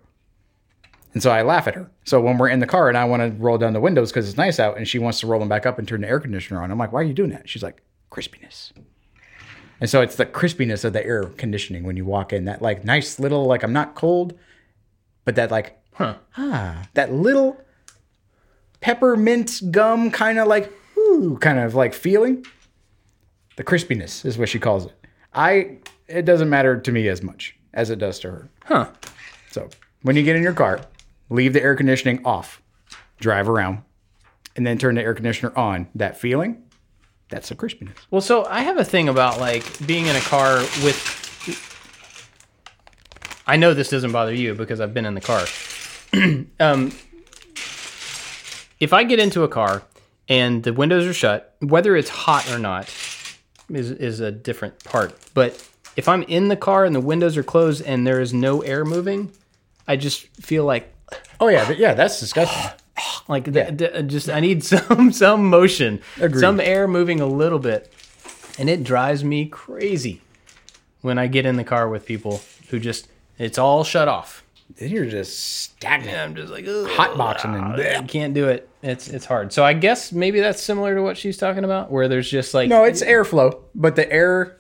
B: And so I laugh at her. So when we're in the car and I want to roll down the windows because it's nice out and she wants to roll them back up and turn the air conditioner on, I'm like, why are you doing that? She's like, crispiness. And so it's the crispiness of the air conditioning when you walk in. That like nice little like I'm not cold, but that like huh. ah that little peppermint gum kind of like ooh kind of like feeling. The crispiness is what she calls it. I it doesn't matter to me as much as it does to her.
A: Huh.
B: So when you get in your car, leave the air conditioning off, drive around, and then turn the air conditioner on. That feeling, that's the crispiness.
A: Well, so I have a thing about like being in a car with. I know this doesn't bother you because I've been in the car. um, if I get into a car and the windows are shut, whether it's hot or not, is is a different part. But if I'm in the car and the windows are closed and there is no air moving, I just feel like
B: Oh yeah, yeah, that's disgusting.
A: like th- th- just I need some some motion,
B: Agreed.
A: some air moving a little bit, and it drives me crazy when I get in the car with people who just it's all shut off.
B: Then you're just stagnant.
A: I'm just like "Ugh,
B: Hotboxing and
A: I can't do it. It's it's hard. So I guess maybe that's similar to what she's talking about, where there's just like
B: No, it's airflow, but the air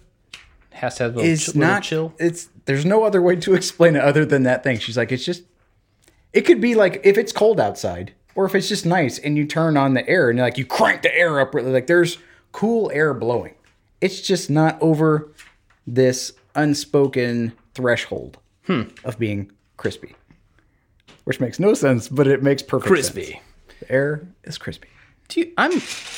A: has to have a little,
B: is
A: ch- little
B: not
A: chill.
B: It's there's no other way to explain it other than that thing. She's like, it's just. It could be like if it's cold outside, or if it's just nice, and you turn on the air and like you crank the air up. really Like there's cool air blowing. It's just not over this unspoken threshold hmm. of being crispy, which makes no sense, but it makes perfect
A: Crispy.
B: sense. The air is crispy.
A: Do you, I'm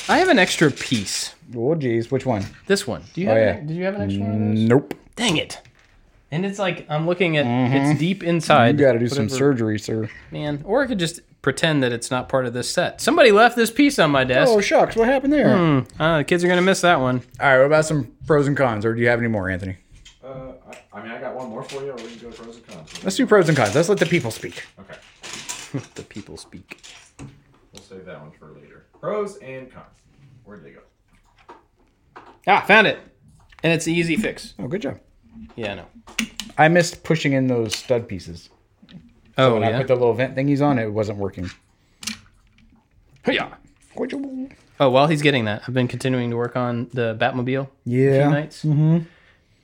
A: I have an extra piece.
B: Oh geez, which one?
A: This one. Do you have?
B: yeah.
A: did you have an extra one? Of those?
B: Nope.
A: Dang it! And it's like I'm looking at it's deep inside.
B: You got to do some surgery, sir.
A: man. Or I could just pretend that it's not part of this set. Somebody left this piece on my desk.
B: Oh shucks, what happened there?
A: Uh, the kids are gonna miss that one.
B: All right, what about some pros and cons, or do you have any more, Anthony?
D: I, I mean, I got one more for you, or we can go pros and cons.
B: Let's do pros and cons. Let's let the people speak.
D: Okay,
A: The people speak.
D: we'll save that one for later. Pros and cons. Where'd they go?
A: Ah, found it. And it's an easy fix.
B: Oh, good job.
A: Yeah, I know.
B: I missed pushing in those stud pieces.
A: Oh
B: When I put the little vent thingies on, it wasn't working.
A: yeah.
B: Yeah.
A: Oh, while he's getting that, I've been continuing to work on the Batmobile. a few nights. Mm-hmm.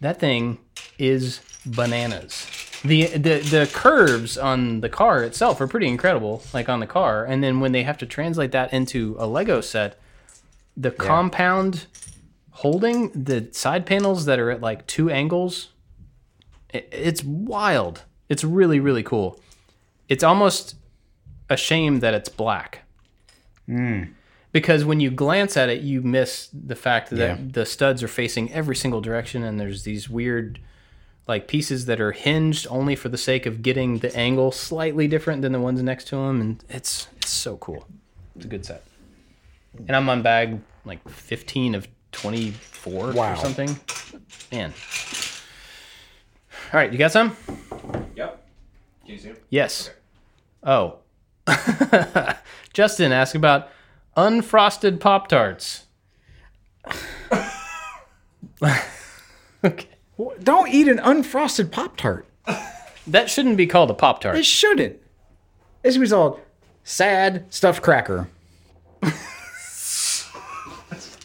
A: That thing is bananas. The, the the curves on the car itself are pretty incredible, like on the car. And then when they have to translate that into a Lego set, the compound holding the side panels that are at like two angles, it, it's wild. It's really really cool. It's almost a shame that it's black hmm. Because when you glance at it, you miss the fact that
B: Yeah.
A: the studs are facing every single direction, and there's these weird, like pieces that are hinged only for the sake of getting the angle slightly different than the ones next to them, and it's it's so cool. It's a good set. And I'm on bag like 15 of 24
B: Wow.
A: or something. Man. All right, you got some?
D: Yep. Can you see them?
A: Yes. Oh. Justin asked about unfrosted Pop Tarts. okay.
B: Don't eat an unfrosted Pop Tart.
A: That shouldn't be called a Pop Tart.
B: It shouldn't. It should be called sad stuffed cracker.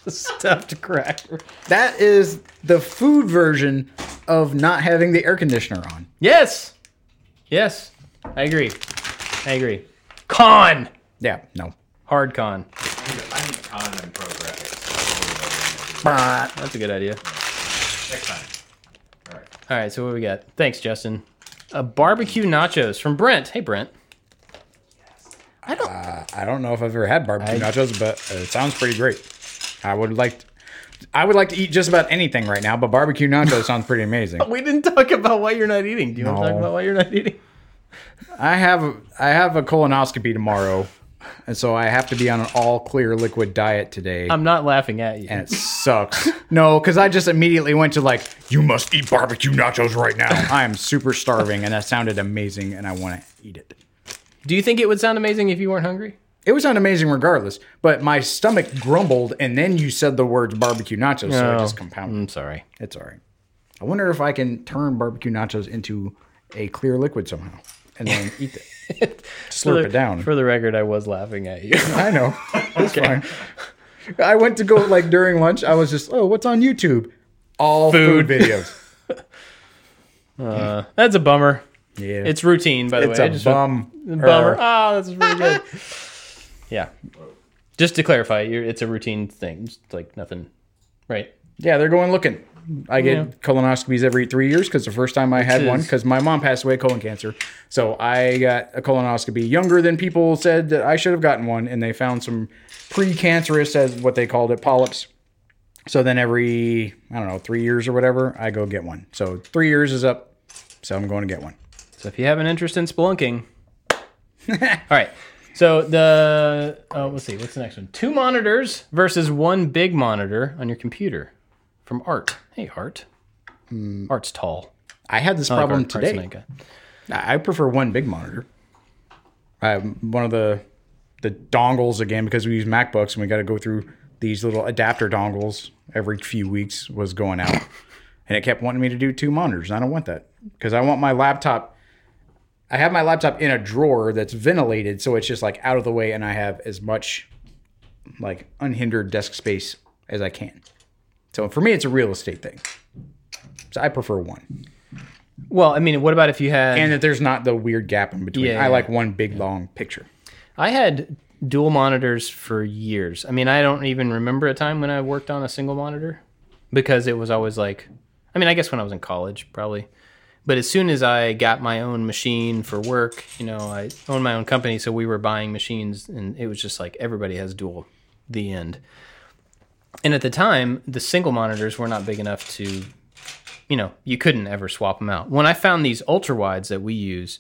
A: Stuffed cracker.
B: That is the food version of not having the air conditioner on.
A: Yes. Yes. I agree. I agree. Con.
B: Yeah, no.
A: Hard con.
D: I need, I need con and pro graphics.
A: That's a good idea.
D: Next time. All right.
A: All right, so what we got? Thanks, Justin. A barbecue nachos from Brent. Hey, Brent. I don't.
B: I don't know if I've ever had barbecue nachos, but uh, it sounds pretty great. I would like to, I would like to eat just about anything right now, but barbecue nachos sounds pretty amazing.
A: We didn't talk about why you're not eating. Do you want to talk about why you're not eating?
B: I have a, I have a colonoscopy tomorrow, and so I have to be on an all clear liquid diet today.
A: I'm not laughing at you.
B: and it sucks. no, because I just immediately went to like, you must eat barbecue nachos right now. I am super starving, and that sounded amazing, and I want to eat it.
A: Do you think it would sound amazing if you weren't hungry?
B: It would sound amazing regardless, but my stomach grumbled, and then you said the words barbecue nachos, so it just oh, compounded.
A: I'm sorry.
B: It's all right. I wonder if I can turn barbecue nachos into a clear liquid somehow, and then eat it. Slurp
A: the,
B: it down.
A: For the record, I was laughing at you.
B: I know. It's fine. I went to go like during lunch. I was just, oh, what's on YouTube? All food, videos.
A: Uh, that's a bummer.
B: Yeah,
A: It's routine, by the
B: it's
A: way. I
B: a
A: just-
B: bum.
A: Bummer. Oh, that's really good. yeah. Just to clarify, you're, it's a routine thing. It's like nothing, right?
B: Yeah, they're going looking. I get
A: Yeah.
B: colonoscopies every three years because the first time I had one, because my mom passed away colon cancer, so I got a colonoscopy younger than people said that I should have gotten one, and they found some precancerous, as what they called it, polyps. So then every I don't know three years or whatever, I go get one. So three years is up, so I'm going to get one.
A: So if you have an interest in spelunking, all right. So the oh, let's see, what's the next one? Two monitors versus one big monitor on your computer from Art. Hey, Art. Hmm. Art's tall.
B: I had this
A: I like
B: problem
A: Art-
B: today. I I prefer one big monitor. I one of the the dongles again because we use MacBooks and we got to go through these little adapter dongles every few weeks was going out, and it kept wanting me to do two monitors. and I don't want that because I want my laptop. I have my laptop in a drawer that's ventilated, so it's just like out of the way, and I have as much like unhindered desk space as I can. So for me, it's a real estate thing. So I prefer one
A: Well, I mean, what about if you had?
B: and that there's not the weird gap in between.
A: Yeah,
B: I
A: yeah.
B: like one big long picture.
A: I had dual monitors for years. I mean, I don't even remember a time when I worked on a single monitor because it was always like, I mean, I guess when I was in college, probably. But as soon as I got my own machine for work, you know, I own my own company, so we were buying machines, and it was just like everybody has dual. The end. And at the time, the single monitors were not big enough to, you know, you couldn't ever swap them out. When I found these ultra wides that we use,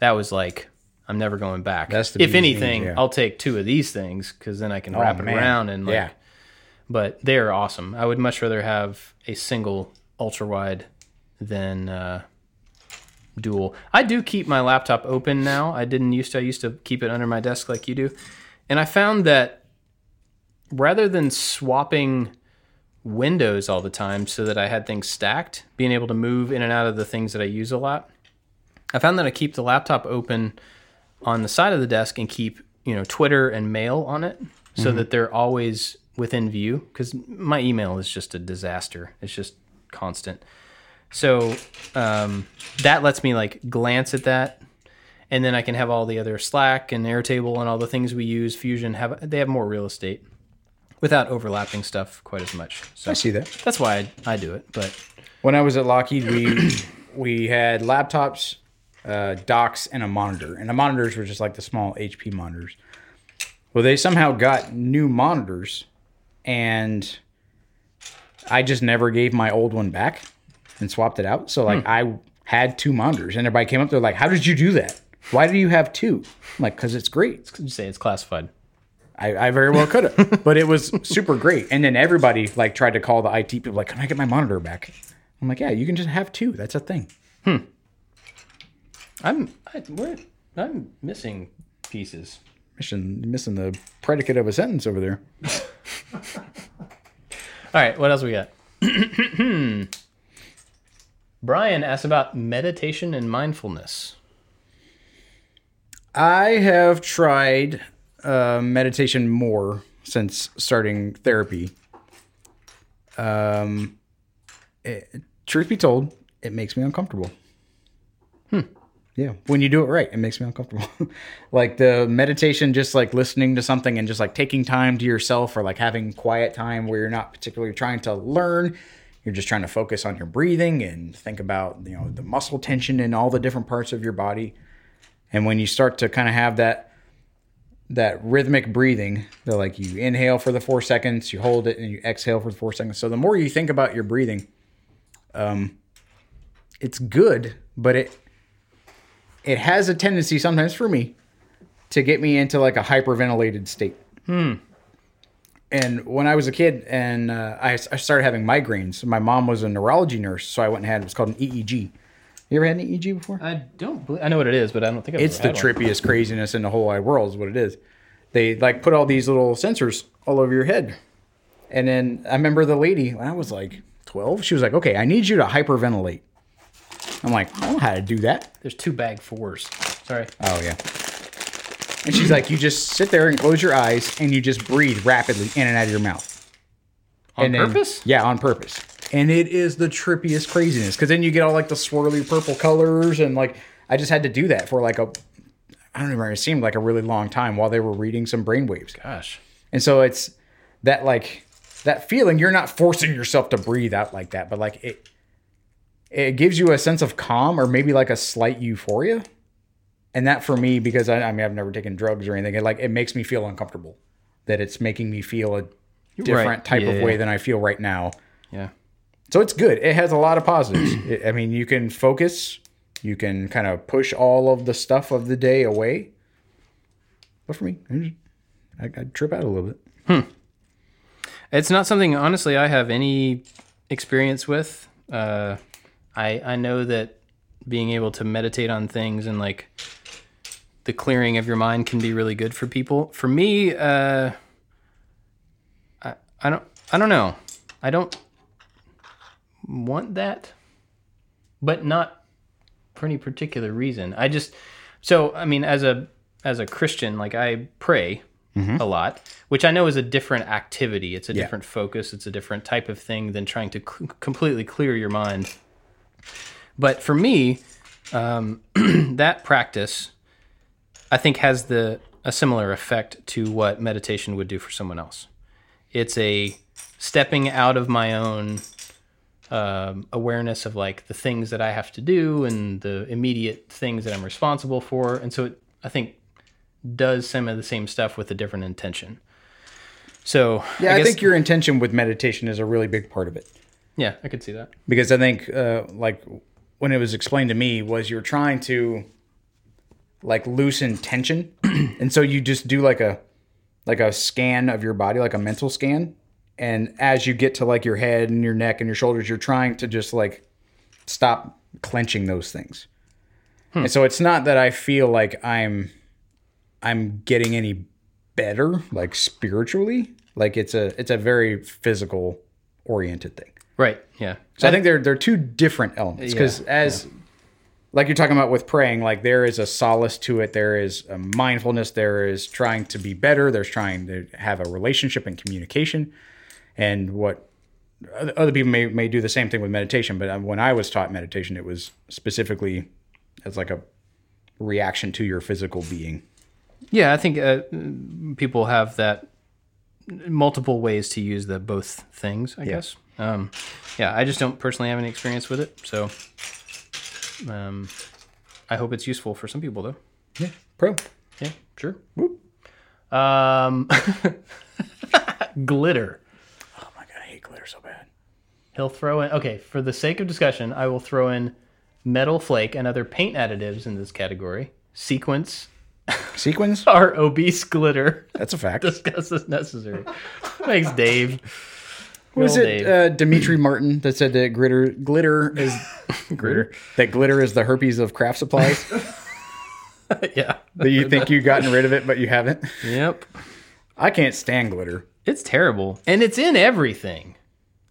A: that was like, I'm never going back.
B: That's the
A: if anything,
B: knees, yeah.
A: I'll take two of these things because then I can wrap it
B: man.
A: around and like.
B: Yeah.
A: But they're awesome. I would much rather have a single ultra wide than uh, dual. I do keep my laptop open now. I didn't used to. I used to keep it under my desk like you do, and I found that rather than swapping windows all the time so that I had things stacked, being able to move in and out of the things that I use a lot, I found that I keep the laptop open on the side of the desk and keep you know Twitter and mail on it so that they're always within view because my email is just a disaster. It's just constant. So um, that lets me like glance at that, and then I can have all the other Slack and Airtable and all the things we use. Fusion have they have more real estate without overlapping stuff quite as much. So
B: I see that.
A: that's why I, I do it. But
B: When I was at Lockheed, we we had laptops, uh, docks, and a monitor. And the monitors were just like the small HP monitors. Well, they somehow got new monitors, and I just never gave my old one back and swapped it out. So like I had two monitors, and everybody came up. They're like, "How did you do that? Why do you have two? I'm like, "Cause it's great."
A: you say it's classified.
B: I, I very well could have, but it was super great. And then everybody like tried to call the IT people, like, "Can I get my monitor back?" I'm like, "Yeah, you can just have two. That's a thing." Hmm.
A: I'm I, where, I'm missing pieces.
B: Mission missing the predicate of a sentence over there.
A: All right, what else we got? Brian asked about meditation and mindfulness.
B: I have tried uh, meditation more since starting therapy. Um, it- truth be told, it makes me uncomfortable. Yeah, when you do it right, it makes me uncomfortable. like the meditation, just like listening to something and just like taking time to yourself, or like having quiet time where you're not particularly trying to learn. You're just trying to focus on your breathing and think about you know the muscle tension in all the different parts of your body. And when you start to kind of have that that rhythmic breathing, they're like you inhale for the four seconds, you hold it, and you exhale for the four seconds. So the more you think about your breathing, um, it's good, but it it has a tendency sometimes for me to get me into like a hyperventilated state. Hmm. And when I was a kid and uh, I, I started having migraines, my mom was a neurology nurse, so I went and had it was called an EEG. You ever had an EEG before?
A: I don't. Believe, I know what it is, but I don't think I've
B: it's the
A: ever had one.
B: trippiest craziness in the whole wide world is what it is they like put all these little sensors all over your head and then i remember the lady when i was like 12 she was like okay i need you to hyperventilate i'm like i don't know how to do that
A: There's two bag fours. Sorry.
B: oh yeah and she's like you just sit there and close your eyes and you just breathe rapidly in and out of your mouth
A: On
B: and then-
A: purpose?
B: yeah on purpose and it is the trippiest craziness because then you get all like the swirly purple colors and like I just had to do that for like a I don't remember it seemed like a really long time while they were reading some brainwaves.
A: Gosh.
B: And so it's that like that feeling you're not forcing yourself to breathe out like that, but like it it gives you a sense of calm or maybe like a slight euphoria. And that for me, because I, I mean I've never taken drugs or anything, it like it makes me feel uncomfortable. That it's making me feel a different
A: Right.
B: type of
A: Yeah.
B: way than I feel right now.
A: Yeah.
B: So it's good. It has a lot of positives. It- I mean, you can focus, you can kind of push all of the stuff of the day away. But for me, I, just, I, I trip out a little bit. Hmm.
A: It's not something, honestly, I have any experience with. Uh, I I know that being able to meditate on things and like the clearing of your mind can be really good for people. For me, uh, I I don't I don't know. I don't want that, but not for any particular reason. I just so I mean, as a as a Christian, like I pray a lot, which I know is a different activity. It's a different focus. It's a different type of thing than trying to c- completely clear your mind. But for me, um, that practice, I think, has the a similar effect to what meditation would do for someone else. It's a stepping out of my own um, awareness of like the things that I have to do and the immediate things that I'm responsible for, and so it, I think does some of the same stuff with a different intention. So
B: Yeah, I,
A: guess-
B: think your intention with meditation is a really big part of it.
A: yeah, I could see that.
B: Because I think, uh, like, when it was explained to me, was you're trying to, like, loosen tension. and so you just do, like, a, like a scan of your body, like a mental scan. And as you get to, like, your head and your neck and your shoulders, you're trying to just, like, stop clenching those things. Hmm. And so it's not that I feel like I'm I'm getting any better like spiritually. Like it's a it's a very physical oriented thing.
A: Right. Yeah.
B: So I think they're they're two different elements because
A: Yeah,
B: as like you're talking about with praying, like there is a solace to it. There is a mindfulness. There is trying to be better. There's trying to have a relationship and communication. And what other people may may do the same thing with meditation, but uh, when I was taught meditation, it was specifically as like a reaction to your physical being.
A: Yeah, I think uh, people have that multiple ways to use the both things. I guess. Um, yeah, I just don't personally have any experience with it, so um, I hope it's useful for some people, though.
B: Yeah, pro.
A: Yeah, sure. Um, glitter.
B: Oh my god, I hate glitter so bad.
A: He'll throw in. Okay, for the sake of discussion, I will throw in metal flake and other paint additives in this category. Sequence
B: Sequins?
A: are obese glitter.
B: That's a fact.
A: Discuss as necessary. Thanks, Dave.
B: Was it uh, Demetri Martin that said that glitter glitter is glitter that glitter is the herpes of craft supplies?
A: yeah.
B: that you think you've gotten rid of it, but you haven't.
A: Yep.
B: I can't stand glitter.
A: It's terrible. And it's in everything.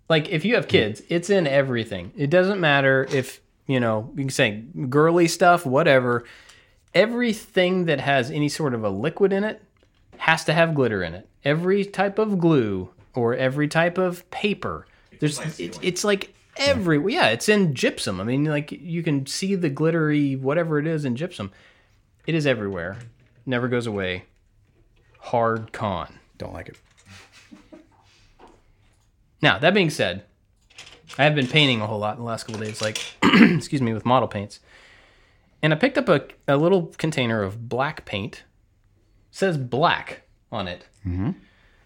A: Like if you have kids, it's in everything. It doesn't matter if, you know, you can say girly stuff, whatever. Everything that has any sort of a liquid in it has to have glitter in it. Every type of glue or every type of paper. There's it, it's like every yeah, it's in gypsum. I mean, like you can see the glittery whatever it is in gypsum. It is everywhere. Never goes away. Hard con.
B: Don't like it.
A: Now, that being said, I have been painting a whole lot in the last couple days, like, excuse me, with model paints. And I picked up a, a little container of black paint. It says black on it. Mm-hmm.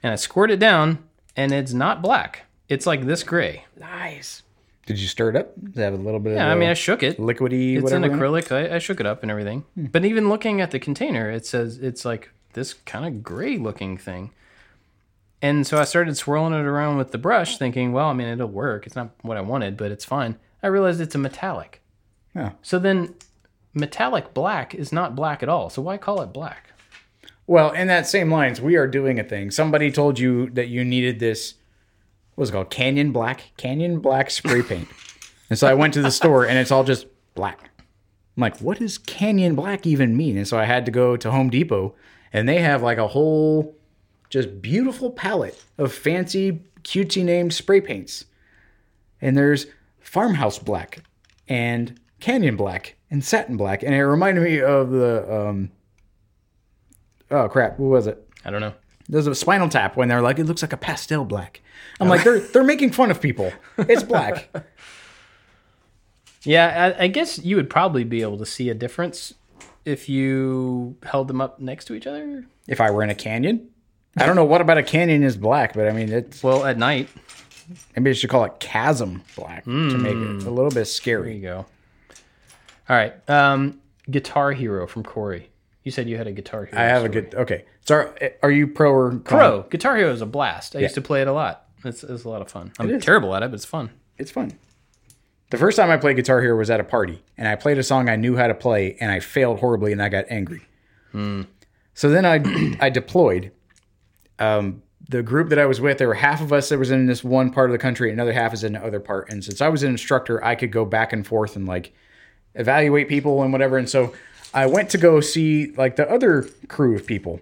A: And I squirt it down, and it's not black. It's like this gray.
B: Nice. Did you stir it up? Does it have a little bit
A: Yeah, I mean, I shook it.
B: liquidy
A: It's
B: whatever?
A: in
B: in
A: acrylic. I, I shook it up and everything. But even looking at the container, it says it's like this kind of gray looking thing. And so I started swirling it around with the brush, thinking, well, I mean, it'll work. It's not what I wanted, but it's fine. I realized it's a metallic.
B: Yeah.
A: So then metallic black is not black at all. So why call it black?
B: Well, in that same lines, we are doing a thing. Somebody told you that you needed this. what's it called? Canyon Black. Canyon Black spray paint. and so I went to the store, and it's all just black. I'm like, what does Canyon Black even mean? And so I had to go to Home Depot, and they have like a whole, just beautiful palette of fancy, cutesy named spray paints. and there's farmhouse black and canyon black and satin black and it reminded me of the um oh crap what was it
A: I don't know.
B: there's a spinal tap when they're like it looks like a pastel black i'm like they're they're making fun of people it's black
A: Yeah, I, I guess you would probably be able to see a difference if you held them up next to each other.
B: if i were in a canyon i don't know what about a canyon is black but i mean it's
A: Well, at night.
B: maybe i should call it chasm black to make it a little bit scary.
A: There you go. All right. Um, Guitar Hero from Corey. You said you had a Guitar Hero.
B: i have a
A: story.
B: good okay so are, are you pro or con?
A: Pro. Guitar Hero is a blast. I used to play it a lot. It's, it's a lot of fun. I'm terrible at it, but it's fun.
B: it's fun. The first time I played Guitar Hero was at a party, and I played a song I knew how to play, and I failed horribly, and I got angry. So then I I deployed. Um, the group that I was with, there were half of us that was in this one part of the country, another half is in the other part. And since I was an instructor, I could go back and forth and like evaluate people and whatever. And so I went to go see like the other crew of people.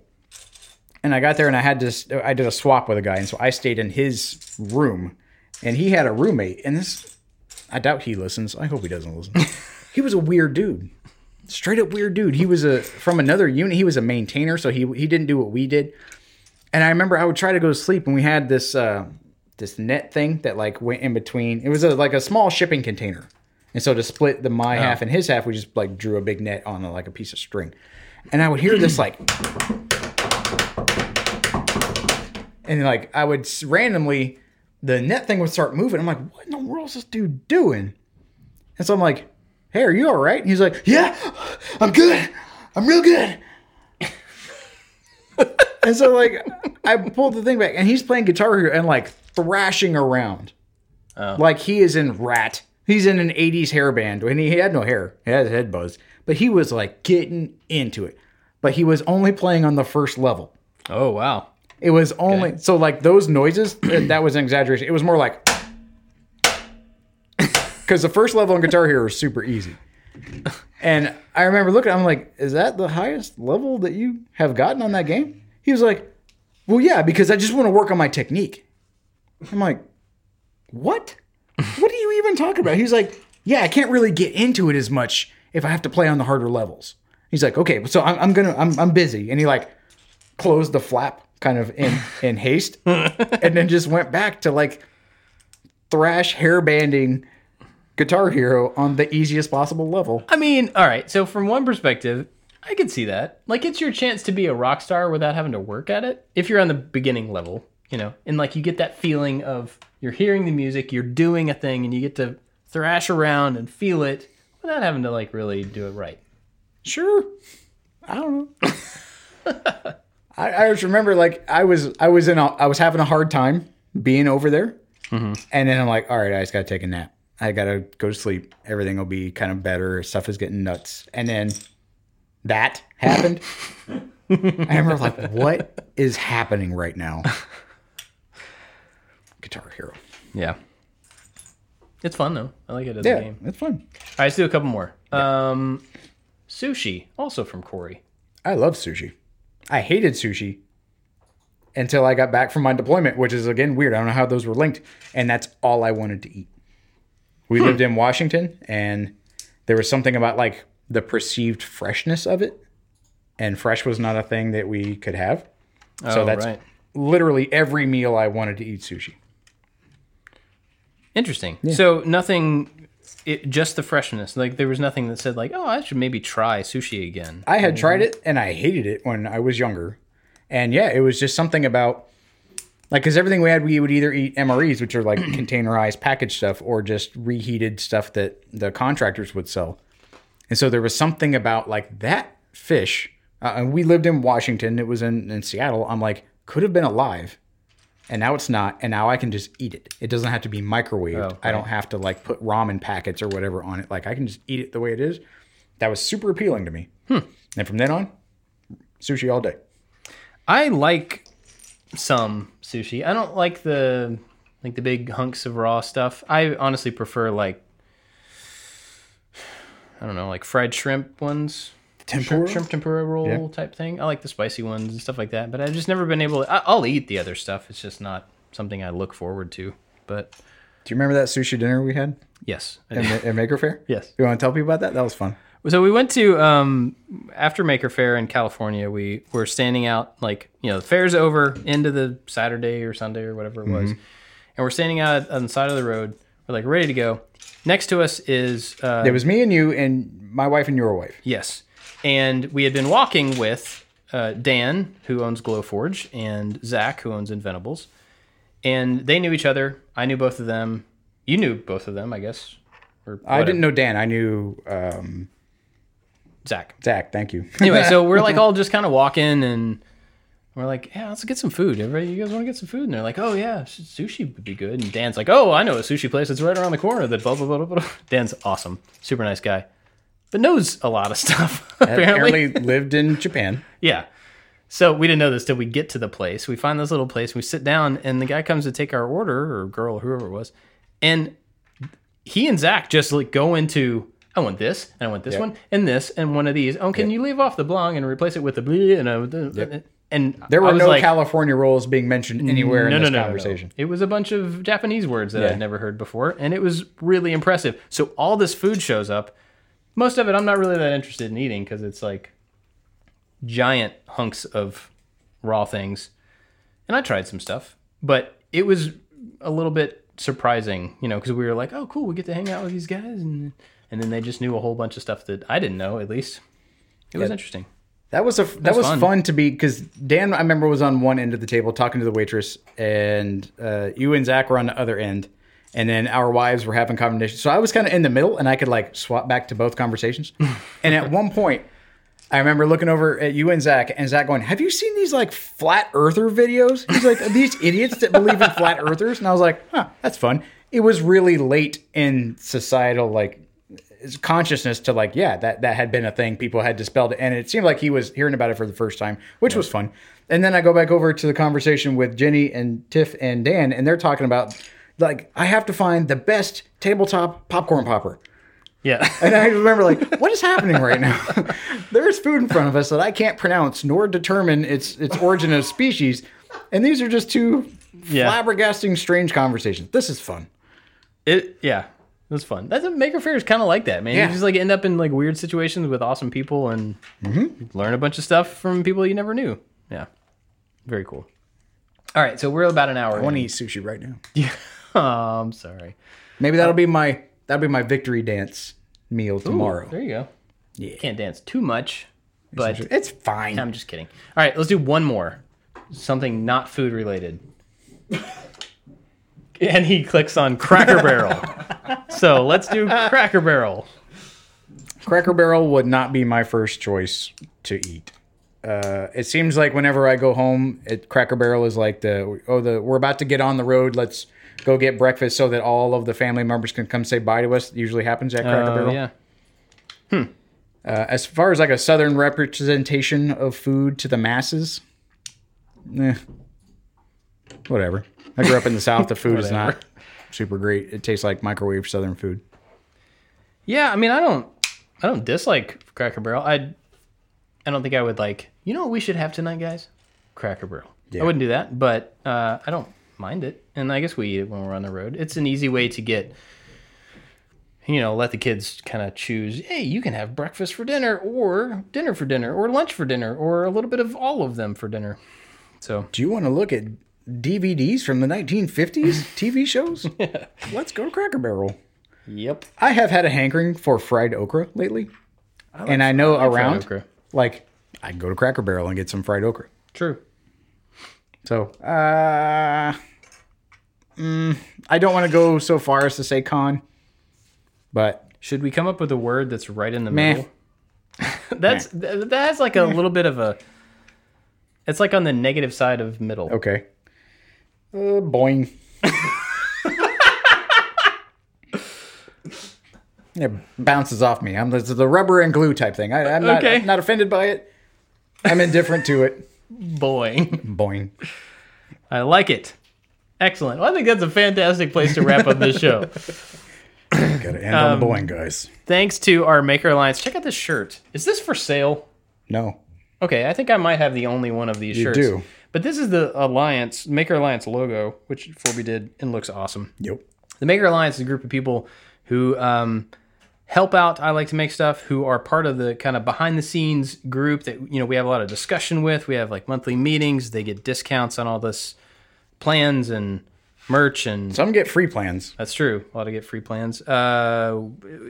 B: And I got there and I had this I did a swap with a guy, and so I stayed in his room, and he had a roommate. And this I doubt he listens. I hope he doesn't listen. he was a weird dude. Straight up weird dude. He was a from another unit. He was a maintainer, so he he didn't do what we did. And I remember I would try to go to sleep, and we had this uh, this net thing that like went in between. It was a, like a small shipping container, and so to split the my half and his half, we just like drew a big net on a, like a piece of string. And I would hear this like, and like I would randomly, the net thing would start moving. I'm like, what in the world is this dude doing? And so I'm like, hey, are you all right? And he's like, yeah, I'm good. I'm real good. and so like I pulled the thing back and he's playing Guitar Hero and like thrashing around. Oh. Like he is in Ratt. He's in an 80s hair band and he had no hair. He had his head buzz. But he was like getting into it. But he was only playing on the first level.
A: Oh wow.
B: It was only so like those noises. that was an exaggeration. It was more like because the first level in Guitar Hero is super easy. And I remember looking. I'm like, "Is that the highest level that you have gotten on that game?" He was like, "Well, yeah, because I just want to work on my technique." I'm like, "What? What are you even talking about?" He's like, "Yeah, I can't really get into it as much if I have to play on the harder levels." He's like, "Okay, so I'm, I'm gonna, I'm, I'm busy," and he like closed the flap kind of in in haste and then just went back to like thrash hair banding guitar hero on the easiest possible level
A: I mean, all right. So from one perspective, I could see that. Like it's your chance to be a rock star without having to work at it. If you're on the beginning level, you know, and like you get that feeling of you're hearing the music, you're doing a thing, and you get to thrash around and feel it without having to like really do it right.
B: sure. I don't know. I, I just remember like i was i was in a, i was having a hard time being over there. Mm-hmm. And then i'm like all right i just gotta take a nap. I gotta go to sleep. Everything will be kind of better. Stuff is getting nuts. And then that happened i remember like what is happening right now guitar hero
A: Yeah. It's fun though. I like it as
B: yeah
A: a game.
B: it's fun
A: All right, let's do a couple more. Um, sushi, also from Corey.
B: I love sushi. I hated sushi until I got back from my deployment, which is again weird. I don't know how those were linked, and that's all I wanted to eat. We lived in Washington, and there was something about like the perceived freshness of it, and fresh was not a thing that we could have. So
A: Oh,
B: that's
A: right.
B: literally every meal I wanted to eat sushi.
A: Interesting. So nothing, it, just the freshness. Like there was nothing that said like, oh, I should maybe try sushi again.
B: I had mm-hmm. tried it and I hated it when I was younger. And yeah, it was just something about like because everything we had, we would either eat MREs, which are like containerized packaged stuff, or just reheated stuff that the contractors would sell. And so there was something about like that fish. Uh, and we lived in Washington. It was in, in Seattle. I'm like, could have been alive. And now it's not. And now I can just eat it. It doesn't have to be microwaved.
A: Oh,
B: I don't have to like put ramen packets or whatever on it. Like I can just eat it the way it is. That was super appealing to me. And from then on, sushi all day.
A: I like some sushi. I don't like the like the big hunks of raw stuff. I honestly prefer like I don't know, like fried shrimp ones.
B: Tempura?
A: Shrimp, shrimp tempura roll
B: Yeah.
A: type thing. I like the spicy ones and stuff like that. But I've just never been able to. I, I'll eat the other stuff. It's just not something I look forward to. But
B: Do you remember that sushi dinner we had
A: Yes. Did.
B: in Maker Faire?
A: yes.
B: You want to tell people about that? That was fun.
A: So we went to um, after Maker Faire in California. We were standing out like you know the fair's over into the Saturday or Sunday or whatever it was, and we're standing out on the side of the road. We're like ready to go. Next to us is uh,
B: It was me and you and my wife and your wife.
A: yes, and we had been walking with uh, Dan, who owns Glowforge, and Zach, who owns Inventables, and they knew each other. I knew both of them. You knew both of them, I guess. Or
B: I didn't know Dan. I knew um,
A: Zach.
B: Zach. Thank you.
A: anyway, so we're like all just kind of walking and we're like, yeah, let's get some food. Everybody, you guys want to get some food? And they're like, oh yeah, sushi would be good. And Dan's like, oh, I know a sushi place that's right around the corner. That blah blah blah blah. blah. Dan's awesome, super nice guy, but knows a lot of stuff apparently.
B: Apparently lived in Japan.
A: Yeah. So we didn't know this till we get to the place. We find this little place. We sit down, and the guy comes to take our order, or girl, whoever it was, and he and Zach just like go into. I want this, and I want this
B: Yep.
A: one, and this, and one of these. Oh, can you leave off the blanc and replace it with the bleh? And, a, and
B: There were no
A: like,
B: California rolls being mentioned anywhere
A: no,
B: in this
A: no, no, no.
B: conversation.
A: It was a bunch of Japanese words that
B: Yeah.
A: I'd never heard before, and it was really impressive. So all this food shows up. Most of it I'm not really that interested in eating because it's like giant hunks of raw things. And I tried some stuff, but it was a little bit surprising, you know, because we were like, "Oh, cool, we get to hang out with these guys," and and then they just knew a whole bunch of stuff that I didn't know. At least it was
B: Yeah.
A: interesting.
B: That was a that was
A: fun.
B: fun. to be because Dan I remember was on one end of the table talking to the waitress, and uh, you and Zach were on the other end, and then our wives were having conversations. So I was kind of in the middle, and I could like swap back to both conversations. and at one point, I remember looking over at you and Zach, and Zach going, "Have you seen these like flat earther videos?" He's like, "Are "These idiots that believe in flat earthers," and I was like, "Huh, that's fun." It was really late in societal like consciousness to like yeah that that had been a thing people had dispelled. It and it seemed like he was hearing about it for the first time which was fun. And then i go back over to the conversation with jenny and tiff and dan and they're talking about like i have to find the best tabletop popcorn popper.
A: Yeah.
B: and i remember like what is happening right now? There's food in front of us that i can't pronounce nor determine its its origin of species. And these are just two
A: Yeah.
B: flabbergasting strange conversations. This is fun.
A: It yeah, it was fun. That's a Maker Faire is kind of like that, man.
B: Yeah.
A: You just like end up in like weird situations with awesome people and mm-hmm. learn a bunch of stuff from people you never knew. Yeah, very cool. All right, so we're about an hour.
B: i want to eat sushi right now
A: Oh, I'm sorry.
B: Maybe that'll be my that'll be my victory dance meal tomorrow.
A: There you go.
B: Yeah.
A: Can't dance too much, but
B: It's fine.
A: I'm just kidding. All right, let's do one more. Something not food related. and he clicks on Cracker Barrel. so let's do Cracker Barrel.
B: Cracker Barrel would not be my first choice to eat. Uh, it seems like whenever I go home, it, Cracker Barrel is like the oh the we're about to get on the road. Let's go get breakfast so that all of the family members can come say bye to us. It usually happens at Cracker
A: Oh,
B: Barrel.
A: yeah.
B: Uh, as far as like a southern representation of food to the masses, eh, whatever. I grew up in the south. The food is not super great. It tastes like microwave southern food.
A: Yeah, I mean, I don't, I don't dislike Cracker Barrel. I, I don't think I would like. You know what we should have tonight, guys? Cracker Barrel.
B: Yeah.
A: I wouldn't do that, but uh, I don't mind it, and I guess we eat it when we're on the road. It's an easy way to get, you know, let the kids kind of choose. Hey, you can have breakfast for dinner, or dinner for dinner, or lunch for dinner, or a little bit of all of them for dinner. So
B: Do you want to look at DVDs from the 1950s TV shows? Let's go to Cracker Barrel.
A: Yep.
B: I have had a hankering for fried okra lately, and I know
A: fried
B: around
A: okra.
B: like I can go to Cracker Barrel and get some fried okra.
A: True.
B: So, uh, mm, I don't want to go so far as to say con, but
A: Should we come up with a word that's right in the
B: Meh.
A: middle? that's th- that has like a little bit of a. It's like on the negative side of middle.
B: okay. Uh, boing. it bounces off me. I'm it's the rubber and glue type thing. I, I'm not,
A: Okay.
B: not offended by it. I'm indifferent to it.
A: Boing.
B: Boing.
A: I like it. Excellent. Well, I think that's a fantastic place to wrap up this show.
B: Gotta end
A: Um,
B: on the boing, guys.
A: Thanks to our Maker Alliance. Check out this shirt. Is this for sale?
B: No.
A: Okay, I think I might have the only one of these
B: You
A: shirts.
B: do.
A: But this is the Alliance Maker Alliance logo, which Forby did and looks awesome.
B: Yep.
A: The Maker Alliance is a group of people who um, help out. I like to make stuff. Who are part of the kind of behind the scenes group that you know we have a lot of discussion with. We have like monthly meetings. They get discounts on all this plans and merch and
B: Some get free plans.
A: that's true. A lot of get free plans. Uh,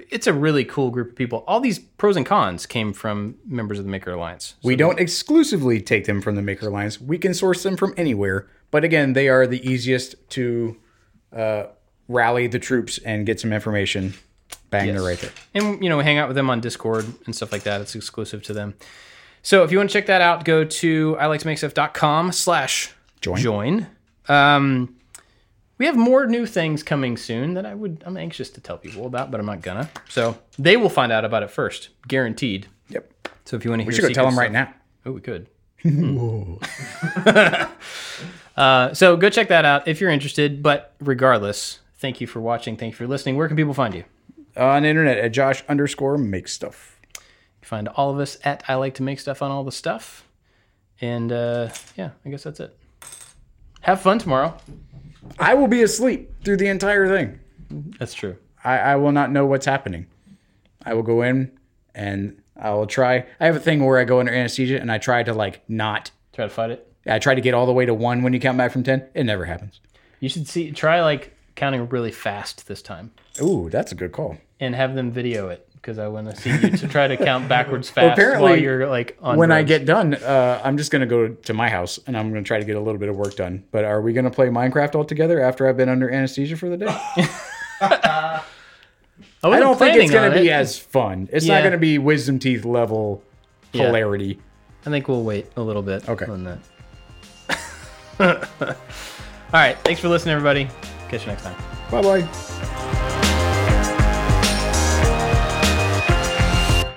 A: it's a really cool group of people. All these pros and cons came from members of the Maker Alliance.
B: We don't exclusively take them from the Maker Alliance. We can source them from anywhere. But again, they are the easiest to uh, rally the troops and get some information. Bang, they're right there.
A: and you know hang out with them on discord and stuff like that it's exclusive to them so if you want to check that out go to i like to make stuff.com slash
B: Join.
A: join um, we have more new things coming soon that i would i'm anxious to tell people about but i'm not gonna so they will find out about it first guaranteed
B: Yep.
A: so if you want to hear
B: We should go tell them
A: secret
B: right
A: stuff-
B: now.
A: oh we could uh, so go check that out if you're interested but regardless thank you for watching thank you for listening where can people find you
B: On the internet at Josh underscore make stuff.
A: You find all of us at I like to make stuff on all the stuff. And uh, yeah, I guess that's it. Have fun tomorrow.
B: I will be asleep through the entire thing.
A: That's true.
B: I, I will not know what's happening. I will go in and I will try. I have a thing where I go under anesthesia and I try to like not.
A: Try to fight it.
B: I try to get all the way to one when you count back from ten. It never happens.
A: You should see try like counting really fast this time
B: Ooh, that's a good call.
A: and have them video it because I want to see you to try to count backwards fast
B: apparently,
A: while you're like on
B: when I get done, uh, I'm just gonna go to my house and I'm gonna try to get a little bit of work done. But are we gonna play Minecraft all together after I've been under anesthesia for the day?
A: I,
B: I don't think it's
A: planning
B: gonna be
A: it.
B: as fun. It's
A: Yeah.
B: not gonna be wisdom teeth level
A: Yeah.
B: hilarity.
A: I think we'll wait a little bit
B: Okay.
A: on that. all right. Thanks for listening, everybody. Catch you next time.
B: Bye bye.